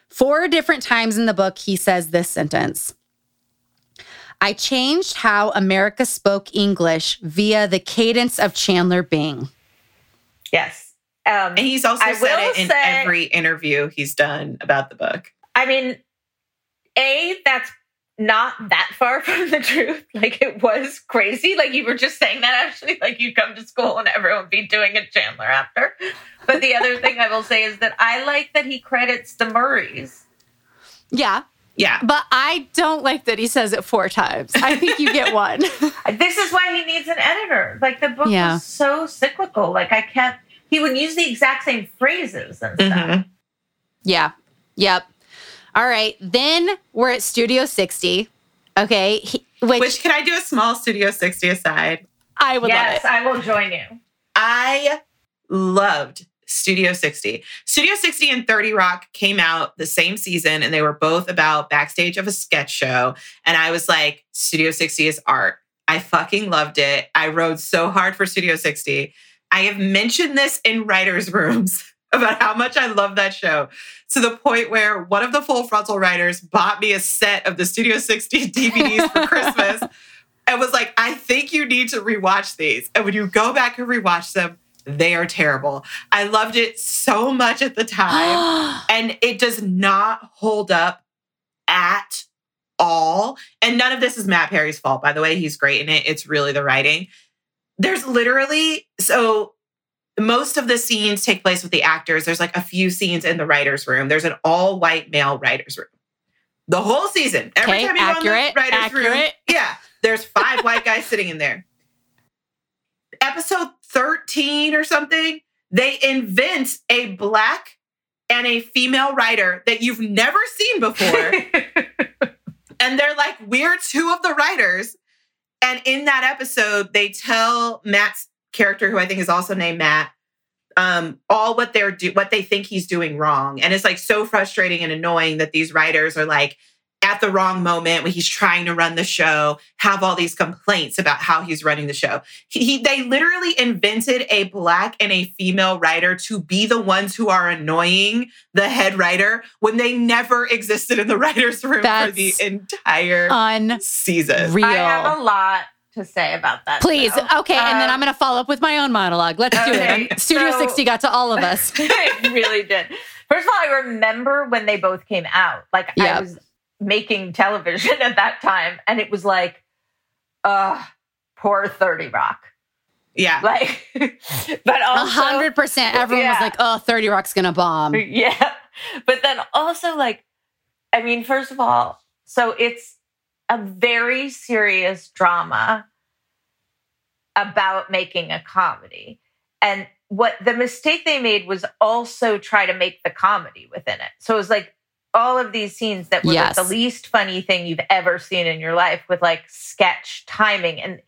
Four different times in the book, he says this sentence I changed how America spoke English via the cadence of Chandler Bing. Yes. Um, And he's also I said it in say- every interview he's done about the book. I mean, A, that's not that far from the truth. Like it was crazy. Like you were just saying that actually, like you'd come to school and everyone would be doing a Chandler after. But the other thing I will say is that I like that he credits the Murrays. Yeah, Yeah. but I don't like that he says it four times. I think you get one. This is why he needs an editor. Like the book Yeah. was so cyclical. Like I kept he would use the exact same phrases and stuff. Mhm. Yeah. Yep. All right. Then we're at Studio 60. Okay. He- which, Which can I do a small Studio 60 aside? I would Yes, love it. I will join you. I loved Studio 60. Studio 60 and 30 Rock came out the same season and they were both about backstage of a sketch show. And I was like, Studio 60 is art. I fucking loved it. I rode so hard for Studio 60. I have mentioned this in writers' rooms about how much I love that show to the point where one of the full frontal writers bought me a set of the Studio 60 DVDs for Christmas and was like, I think you need to rewatch these. And when you go back and rewatch them, they are terrible. I loved it so much at the time, and it does not hold up at all. And none of this is Matt Perry's fault, by the way. He's great in it. It's really the writing. There's literally so most of the scenes take place with the actors. There's like a few scenes in the writer's room. There's an all white male writer's room. The whole season, every Okay, time you go in the writer's room, yeah, there's five white guys sitting in there. Episode 13 or something, they invent a black and a female writer that you've never seen before. and they're like, we're two of the writers. And in that episode, they tell Matt's character, who I think is also named Matt, um, all what they're do what they think he's doing wrong. And it's like so frustrating and annoying that these writers are like at the wrong moment when he's trying to run the show, have all these complaints about how he's running the show. He, he- they literally invented a black and a female writer to be the ones who are annoying the head writer when they never existed in the writer's room for the entire Unreal. season. I have a lot to say about that. Please. though. Okay. and then Um, I'm going to follow up with my own monologue. Let's do Okay, it. Studio so- 60 got to all of us. it really did. First of all, I remember when they both came out. Like I was making television at that time, and it was like, uh, poor 30 Rock. Yeah. Like, but A also hundred percent. Everyone was like, "Oh, 30 Rock's gonna bomb." Yeah. But then also like, I mean, first of all, so it's a very serious drama about making a comedy. And what the mistake they made was also try to make the comedy within it. So it was like all of these scenes that were Yes. like the least funny thing you've ever seen in your life with like sketch timing and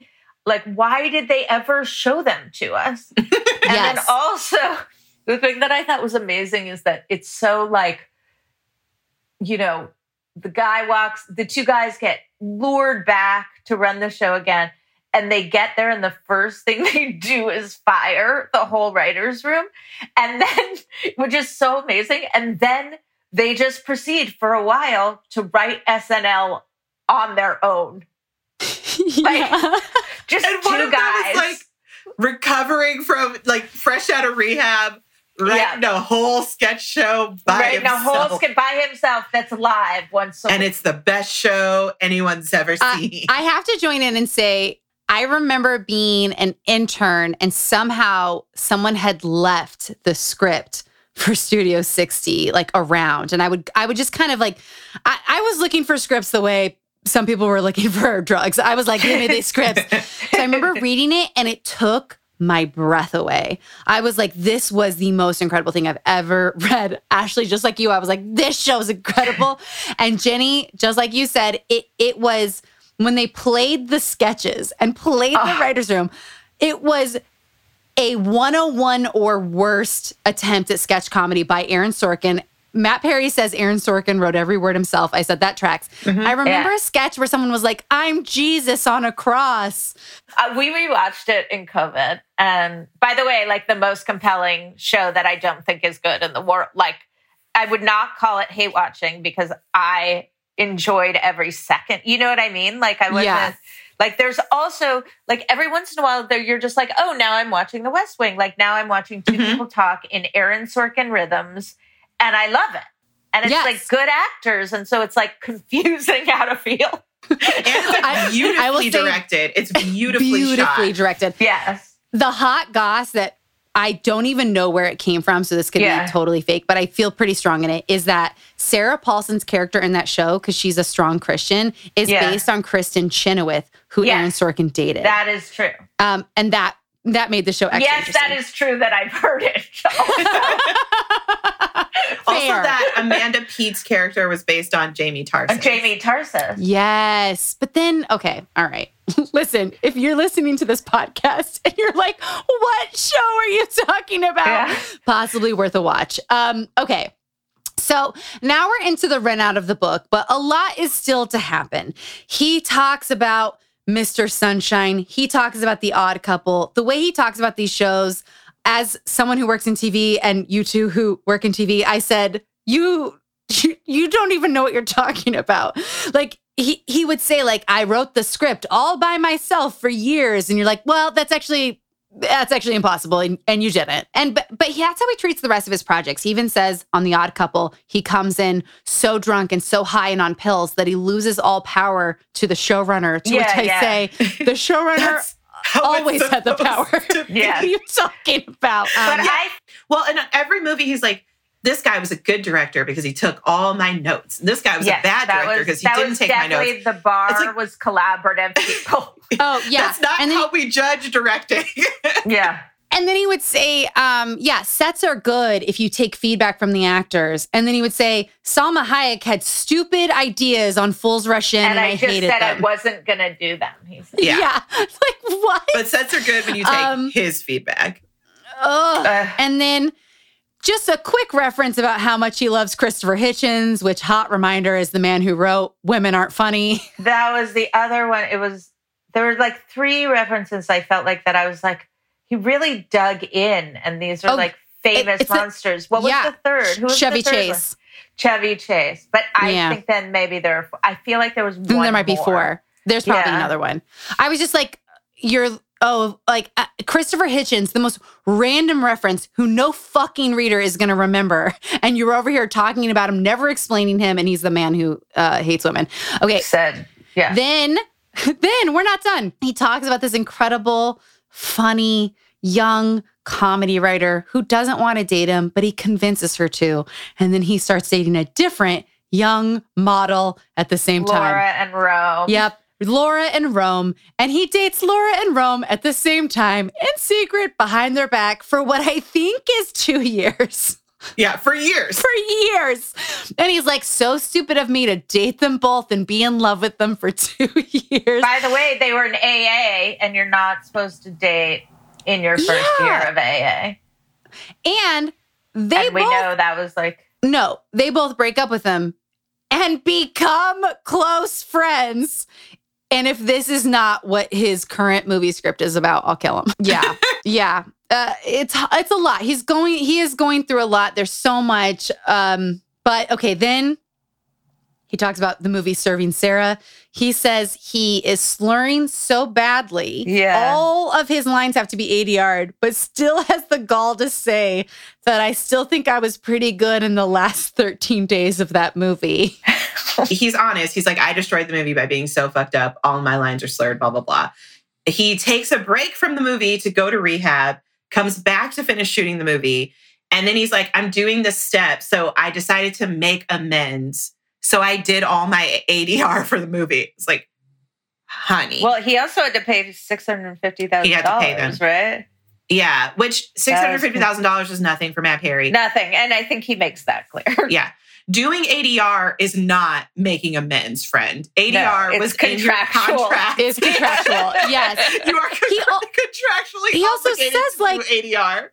like why did they ever show them to us? and then also the thing that I thought was amazing is that it's so like you know the guy walks the two guys get lured back to run the show again and they get there and the first thing they do is fire the whole writers room and then which is so amazing and then they just proceed for a while to write snl on their own yeah. just And one two of them guys is like recovering from like fresh out of rehab, writing a whole sketch show by writing a himself. whole skit by himself that's live once and week. it's the best show anyone's ever Uh, seen. I have to join in and say, I remember being an intern and somehow someone had left the script for Studio 60 like around. And I would I would just kind of like I, I was looking for scripts the way some people were looking for drugs. I was like, give me these scripts. So I remember reading it and it took my breath away. I was like, this was the most incredible thing I've ever read. Ashley, just like you, I was like, this show's incredible. and Jenni, just like you said, it it was when they played the sketches and played the ah. writer's room, it was a 101 or worst attempt at sketch comedy by Aaron Sorkin. Matt Perry says Aaron Sorkin wrote every word himself. I said that tracks. I remember Yeah. a sketch where someone was like, I'm Jesus on a cross. Uh, we rewatched it in COVID. And by the way, like the most compelling show that I don't think is good in the world. Like, I would not call it hate watching because I enjoyed every second. You know what I mean? Like, I wasn't. Like, there's also, like, every once in a while, there you're just like, oh, now I'm watching The West Wing. Like, now I'm watching 2 Mhm. people talk in Aaron Sorkin rhythms, and I love it. And it's Yes. like good actors. And so it's like confusing how to feel. and it's like I- beautifully I will say- directed. It's beautifully, Beautifully shot. directed. Yes. The hot goss that I don't even know where it came from, so this could Yeah. be totally fake, but I feel pretty strong in it. Is that Sarah Paulson's character in that show, because she's a strong Christian, is Yeah. based on Kristin Chenoweth, who Yes. Aaron Sorkin dated. That is true. um, and that that made the show extra yes, that is true that I've heard it. Also, Fair. that Amanda Peet's character was based on Jamie Tarson. Jamie Tarses. Yes. But then, okay, all right. Listen, if you're listening to this podcast and you're like, what show are you talking about? Yeah. Possibly worth a watch. Um, okay. So now we're into the run out of the book, but a lot is still to happen. He talks about Mr. Sunshine. He talks about the odd couple. The way he talks about these shows, as someone who works in TV and you two who work in TV, I said, you you, you don't even know what you're talking about. Like he he would say like I wrote the script all by myself for years and you're like, "Well, that's actually that's actually impossible and, and you didn't." And but but he, that's how he treats the rest of his projects. He even says on The Odd Couple, he comes in so drunk and so high and on pills that he loses all power to the showrunner, to which I yeah. say, the showrunner how always had the power. supposed to be. Yeah. what are you talking about? Um, But I Well, in every movie, he's like, this guy was a good director because he took all my notes. This guy was yes, a bad director because he that didn't was take my definitely notes. The bar It's like- was collaborative people. oh yeah. That's not and then how we judge directing. yeah. And then he would say, um, yeah, sets are good if you take feedback from the actors. And then he would say, Salma Hayek had stupid ideas on Fools Rush In, And, and, I, I, just hated said them. I wasn't going to do them. He said. Yeah. It's like, what? but sets are good when you take Um, his feedback. Ugh. Ugh. And then just a quick reference about how much he loves Christopher Hitchens, which hot reminder is the man who wrote Women Aren't Funny. that was the other one. It was, there were like three references I felt like that I was like, he really dug in. And these are Oh, like famous it's a- monsters. what was yeah. the third? Who was Chevy the third one? Chase. Chevy Chase. But I Yeah. think then maybe there, I feel like there was mm, Then one there might be four. There's probably Yeah. another one. I was just like, you're, oh, like uh, Christopher Hitchens, the most random reference who no fucking reader is going to remember. And you're over here talking about him, never explaining him. And he's the man who uh, hates women. Okay. Said, yeah. Then, then we're not done. He talks about this incredible, funny, young comedy writer who doesn't want to date him, but he convinces her to. And then he starts dating a different, young model at the same time. Laura and Rome. Yep. Laura and Rome. And he dates Laura and Rome at the same time in secret behind their back for what I think is two years. Yeah, for years. For years. And he's like, so stupid of me to date them both and be in love with them for two years. By the way, they were in AA, and you're not supposed to date in your first Yeah. year of AA. And they and we both know that was like, No, they both break up with him and become close friends. And if this is not what his current movie script is about, I'll kill him. Yeah. yeah. Uh, it's it's a lot. He's going he is going through a lot. There's so much um but okay, then he talks about the movie Serving Sara. He says he is slurring so badly. Yeah. All of his lines have to be ADR'd, but still has the gall to say that I still think I was pretty good in the last 13 days of that movie. He's honest. He's like, I destroyed the movie by being so fucked up. All my lines are slurred, blah, blah, blah. He takes a break from the movie to go to rehab, comes back to finish shooting the movie. And then he's like, I'm doing this step. So I decided to make amends. So I did all my ADR for the movie. It's like, honey. well, he also had to pay six hundred fifty thousand He had to pay dollars, them. right? yeah, which $650,000 is nothing for Matt Perry. Nothing, and I think he makes that clear. Yeah. Doing ADR is not making amends, friend. ADR it's was contractual. contract. Is contractual. yes. you are He al- contractually he also says, like- ADR.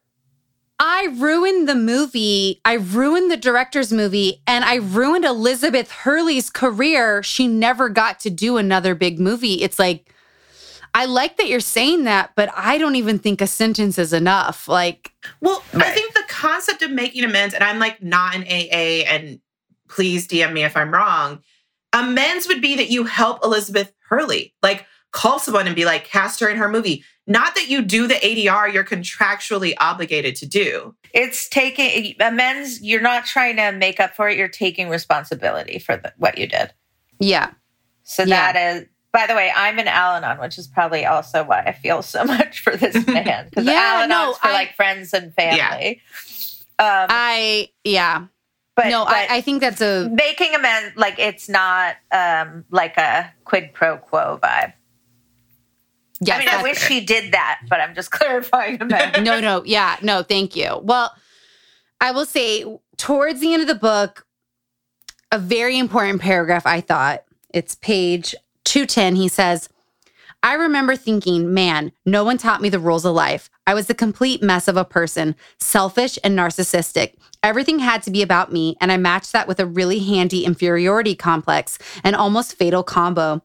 I ruined the movie. I ruined the director's movie and I ruined Elizabeth Hurley's career. She never got to do another big movie. It's like, I like that you're saying that, but I don't even think a sentence is enough. Like, Well, I think the concept of making amends, and I'm like not an AA, and please DM me if I'm wrong. Amends would be that you help Elizabeth Hurley, like call someone and be like, cast her in her movie. Not that you do the ADR you're contractually obligated to do. It's taking amends. You're not trying to make up for it. You're taking responsibility for the, what you did. yeah. So Yeah. that is. By the way, I'm an Al-Anon, which is probably also why I feel so much for this man because Yeah, Al-Anon's no, for I- like friends and family. Um, I, yeah. But no, but I, I think that's a, making amends like it's not um, like a quid pro quo vibe. yes, I mean, I wish he did that, but I'm just clarifying no, no, yeah, no, thank you. Well, I will say towards the end of the book, a very important paragraph, I thought. It's page 210. He says, I remember thinking, man, no one taught me the rules of life. I was a complete mess of a person, selfish and narcissistic. Everything had to be about me, and I matched that with a really handy inferiority complex, an almost fatal combo.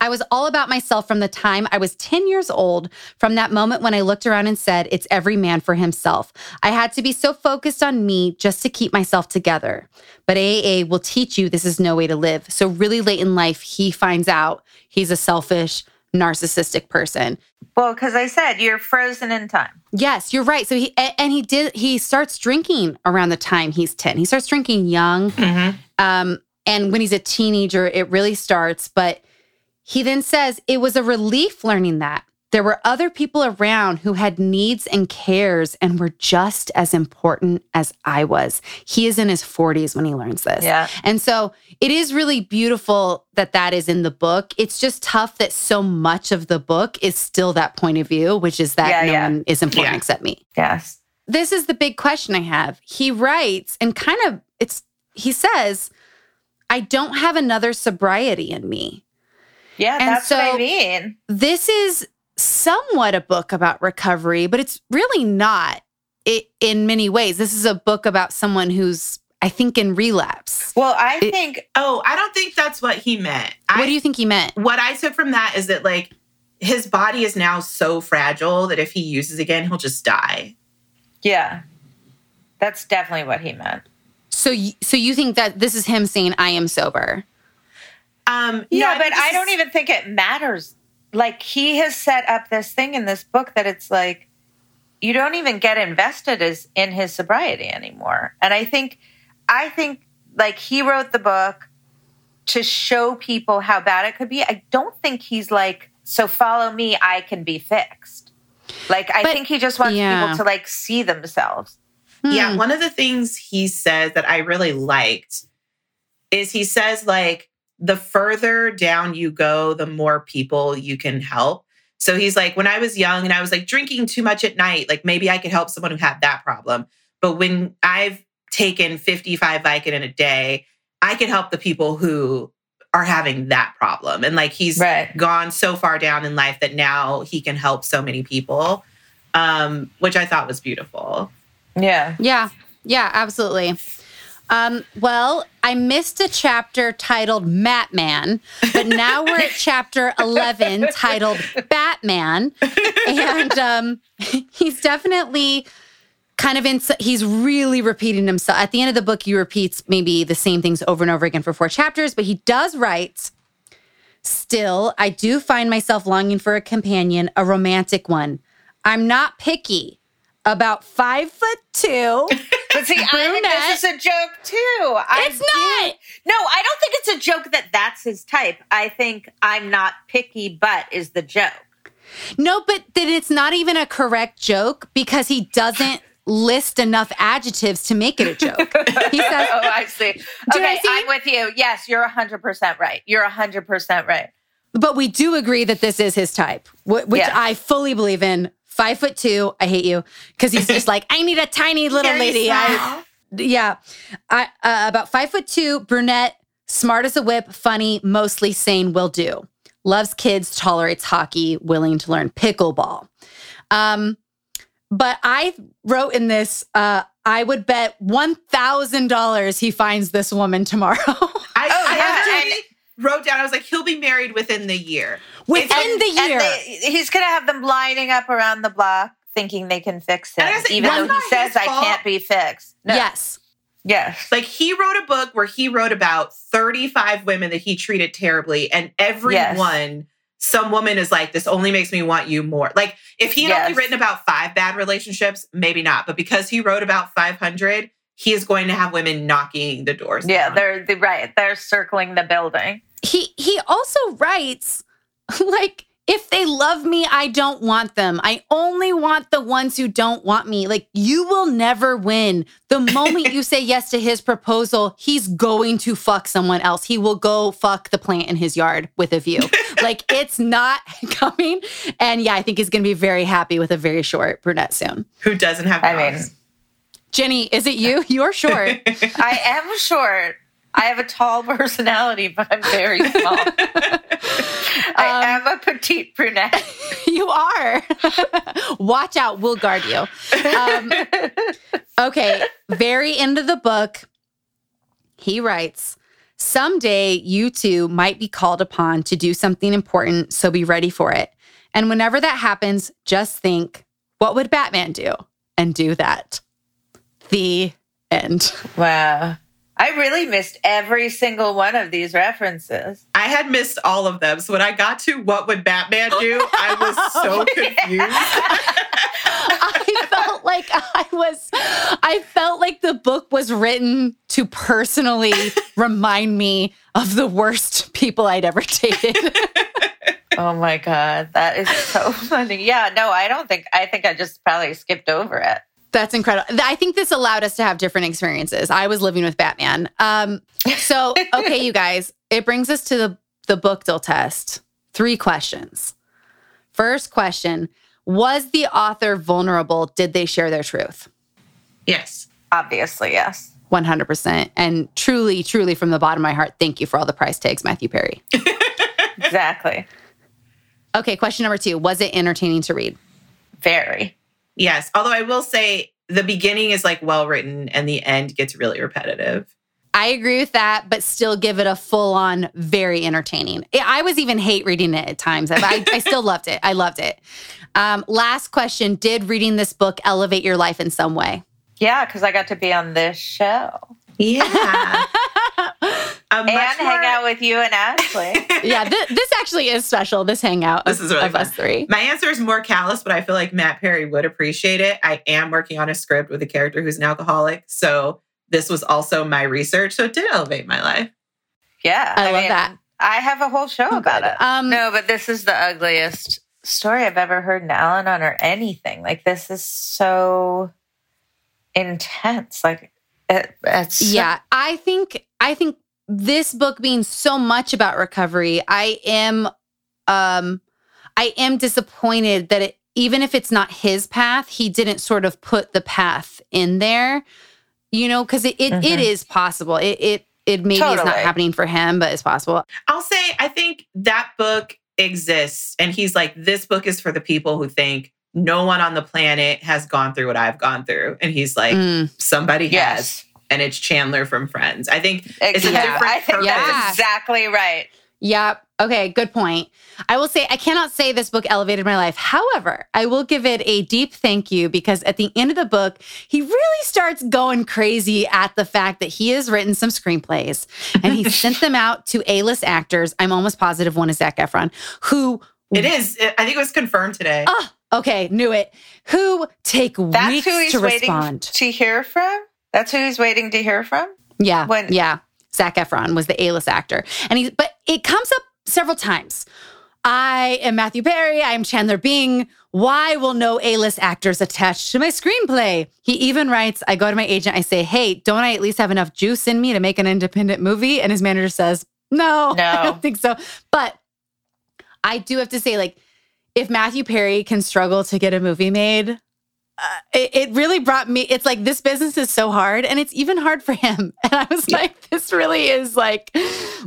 I was all about myself from the time I was 10 years old, from that moment when I looked around and said, It's every man for himself. I had to be so focused on me just to keep myself together. But AA will teach you this is no way to live. So, really late in life, he finds out he's a selfish, narcissistic person. well, because I said you're frozen in time. Yes, you're right. So he and he did he starts drinking around the time he's 10. He starts drinking young. Um and when he's a teenager it really starts, but he then says it was a relief learning that there were other people around who had needs and cares and were just as important as I was. He is in his 40s when he learns this. Yeah. And so it is really beautiful that that is in the book. It's just tough that so much of the book is still that point of view, which is that Yeah, no yeah. one is important Yeah. except me. Yes. This is the big question I have. He writes and kind of it's he says, I don't have another sobriety in me. Yeah, And that's what I mean. This is somewhat a book about recovery, but it's really not it, in many ways. This is a book about someone who's, I think, in relapse. Well, I It- think Oh, I don't think that's what he meant. I, what do you think he meant? what I took from that is that like his body is now so fragile that if he uses again, he'll just die. yeah. That's definitely what he meant. So, y- so you think that this is him saying, "I am sober"? Um, Yeah, no, but this I don't even think it matters. Like he has set up this thing in this book that it's like you don't even get invested as in his sobriety anymore. And I think I think like he wrote the book to show people how bad it could be. I don't think he's like so follow me, I can be fixed. Like I But- think he just wants yeah. people to like see themselves. Yeah, Hmm. one of the things he says that I really liked is he says like the further down you go, the more people you can help. So he's like, when I was young and I was like drinking too much at night, like maybe I could help someone who had that problem. But when I've taken 55 Vicodin in a day, I can help the people who are having that problem. And like he's Right. gone so far down in life that now he can help so many people, um, which I thought was beautiful. Yeah. Yeah, yeah, absolutely. Um, well, I missed a chapter titled Matman, but now we're at chapter 11 titled Batman. And um, he's definitely kind of in, he's really repeating himself. At the end of the book, he repeats maybe the same things over and over again for four chapters, but he does write, Still, I do find myself longing for a companion, a romantic one. I'm not picky. About five foot two. But see, I think this is a joke too. I It's do- not. No, I don't think it's a joke that that's his type. I think I'm not picky, but is the joke. No, but then it's not even a correct joke because he doesn't list enough adjectives to make it a joke. He says, oh, I see. Do I okay, see? I'm with you. Yes, you're 100% right. You're 100% right. but we do agree that this is his type, which Yes. I fully believe in. Five foot two, I hate you because he's just like, I need a tiny little Very lady. I, yeah, I uh, about five foot two, brunette, smart as a whip, funny, mostly sane, will do. Loves kids, tolerates hockey, willing to learn pickleball. Um, but I wrote in this, uh, I would bet one thousand dollars he finds this woman tomorrow. I, Oh, I yeah, actually wrote down, I was like, he'll be married within the year. Within And- the year. and they- he's going to have them lining up around the block thinking they can fix him, And I was like, even though he says, his I can't be fixed. No. Yes. Yes. Like he wrote a book where he wrote about 35 women that he treated terribly, and every Yes. one, some woman is like, This only makes me want you more. Like, if he had only written about five bad relationships, maybe not. But because he wrote about 500, he is going to have women knocking the doors. Yeah, down. they're, they right. They're circling the building. He he also writes like if they love me i don't want them. I only want the ones who don't want me. Like you will never win. The moment you say yes to his proposal he's going to fuck someone else. He will go fuck the plant in his yard with a view. Like it's not coming. And yeah i think he's going to be very happy with a very short brunette soon. Who doesn't have I mean, Jenni is it you? You're short. I am short. I have a tall personality, but I'm very small. I am a petite brunette. you are. Watch out, we'll guard you. Um, okay, very end of the book, he writes Someday you two might be called upon to do something important, so be ready for it. And whenever that happens, just think, what would Batman do? And do that. The end. Wow. I really missed every single one of these references. I had missed all of them. So when I got to what would Batman do, I was so confused. I felt like I was, I felt like the book was written to personally remind me of the worst people I'd ever dated. Oh my God. That is so funny. Yeah, no, I don't think, I think I just probably skipped over it. That's incredible. I think this allowed us to have different experiences. I was living with Batman. Um, so, okay, you guys, it brings us to the, the book deal test. Three questions. First question Was the author vulnerable? Did they share their truth? yes. Obviously, yes. 100%. And truly, truly, from the bottom of my heart, thank you for all the price tags, Matthew Perry. Exactly. Okay, question number two Was it entertaining to read? Very. Yes. Although I will say the beginning is like well written and the end gets really repetitive. I agree with that, but still give it a full on, very entertaining. I I was even hate reading it at times. I, I still loved it. I loved it. Um, last question Did reading this book elevate your life in some way? Yeah, because I got to be on this show Yeah. A and much hang more- out with you and Ashley. Yeah, th- this actually is special, this hangout This of, is really of fun. us three. My answer is more callous, but I feel like Matt Perry would appreciate it. I am working on a script with a character who's an alcoholic. So this was also my research. So it did elevate my life. Yeah. I love that. I have a whole show Oh, about good. it. Um, no, but this is the ugliest story I've ever heard in Al Anon or anything. Like, this is so intense. Like, it, it's Yeah, I think I think this book being so much about recovery, I am um I am disappointed that it even if it's not his path, he didn't sort of put the path in there. You know, because it, it, it Mhm. is possible. It it it maybe is not happening for him, but it's possible. I'll say I think that book exists, and he's like, this book is for the people who think no one on the planet has gone through what I've gone through, and he's like, Mm. somebody has, Yes. And it's Chandler from Friends. I think it's a different I think purpose. that's exactly right. Yep. Okay, good point. I will say I cannot say this book elevated my life. However, I will give it a deep thank you because at the end of the book, he really starts going crazy at the fact that he has written some screenplays and he sent them out to A-list actors. I'm almost positive one is Zac Efron, who It is. I think it was confirmed today. oh, okay, knew it, who take That's weeks who he's to waiting respond. to hear from. That's who he's waiting to hear from. Yeah. When- yeah. Zac Efron was the A-list actor. And he but it comes up several times. I am Matthew Perry. I am Chandler Bing. Why will no A-list actors attached to my screenplay? He even writes, I go to my agent, I say, Hey, don't I at least have enough juice in me to make an independent movie? And his manager says, No, I don't think so. But I do have to say, like, if Matthew Perry can struggle to get a movie made, uh, it, it really brought me. It's like this business is so hard, and it's even hard for him. And I was Yeah. like, this really is like,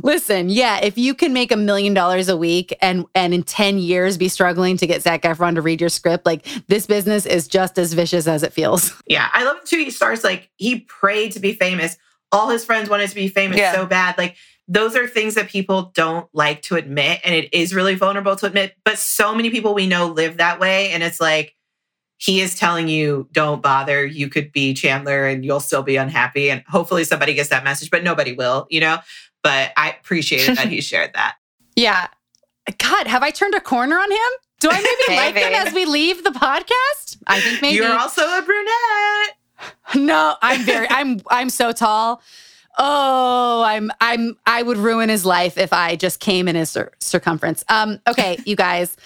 listen, yeah, if you can make a million dollars a week and and in ten years be struggling to get Zac Efron to read your script, like this business is just as vicious as it feels. Yeah, I love it too. He starts like he prayed to be famous. All his friends wanted to be famous Yeah. so bad. Like those are things that people don't like to admit, and it is really vulnerable to admit. But so many people we know live that way, and it's like he is telling you, "Don't bother. You could be Chandler, and you'll still be unhappy." And hopefully, somebody gets that message, but nobody will, you know. But I appreciated that he shared that. Yeah, God, have I turned a corner on him? Do I maybe like him as we leave the podcast? I think maybe. You're also a brunette. No, I'm very I'm I'm so tall. Oh, I'm I'm I would ruin his life if I just came in his cir- circumference. Um okay, you guys,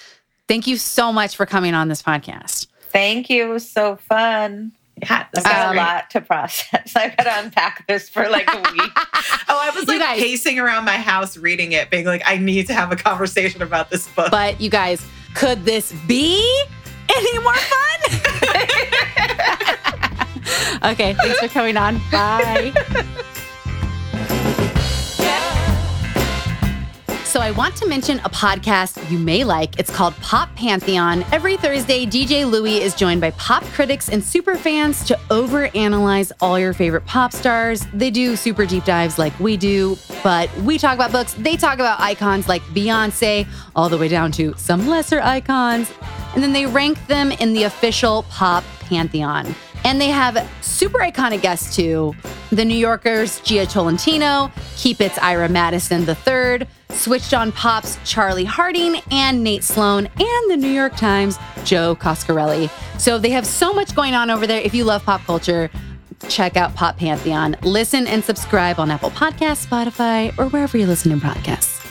thank you so much for coming on this podcast. Thank you. It was so fun. Yeah, this I've got Um, a lot to process. I've got to unpack this for like a week. Oh, I was like guys- pacing around my house reading it, being like, I need to have a conversation about this book. But you guys, could this be any more fun? okay, thanks for coming on. Bye. So I want to mention a podcast you may like. It's called Pop Pantheon. Every Thursday, DJ Louie is joined by pop critics and super fans to overanalyze all your favorite pop stars. They do super deep dives like we do, but we talk about books. They talk about icons like Beyonce, all the way down to some lesser icons. And then they rank them in the official pop pantheon. And they have super iconic guests too. The New Yorkers, Jia Tolentino, Keep It's Ira Madison III, Switched on Pop's Charlie Harding, and Nate Sloan, and the New York Times, Joe Coscarelli. So they have so much going on over there. If you love pop culture, check out Pop Pantheon. Listen and subscribe on Apple Podcasts, Spotify, or wherever you listen to podcasts.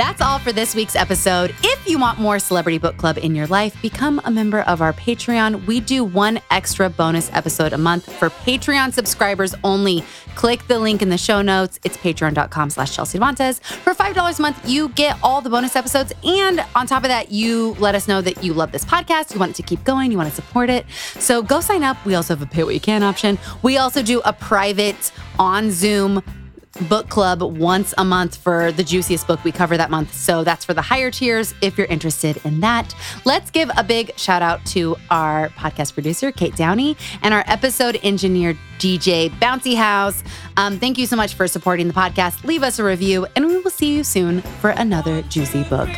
That's all for this week's episode. If you want more Celebrity Book Club in your life, become a member of our Patreon. We do one extra bonus episode a month for Patreon subscribers only. Click the link in the show notes. It's patreon.com slash Chelsea. For $5 a month, you get all the bonus episodes. And on top of that, you let us know that you love this podcast. You want it to keep going. You want to support it. So go sign up. We also have a pay what you can option. We also do a private on Zoom book club once a month for the juiciest book we cover that month. So that's for the higher tiers if you're interested in that. Let's give a big shout out to our podcast producer, Kate Downey, and our episode engineer, DJ Bouncy House. Um, thank you so much for supporting the podcast. Leave us a review, and we will see you soon for another juicy book.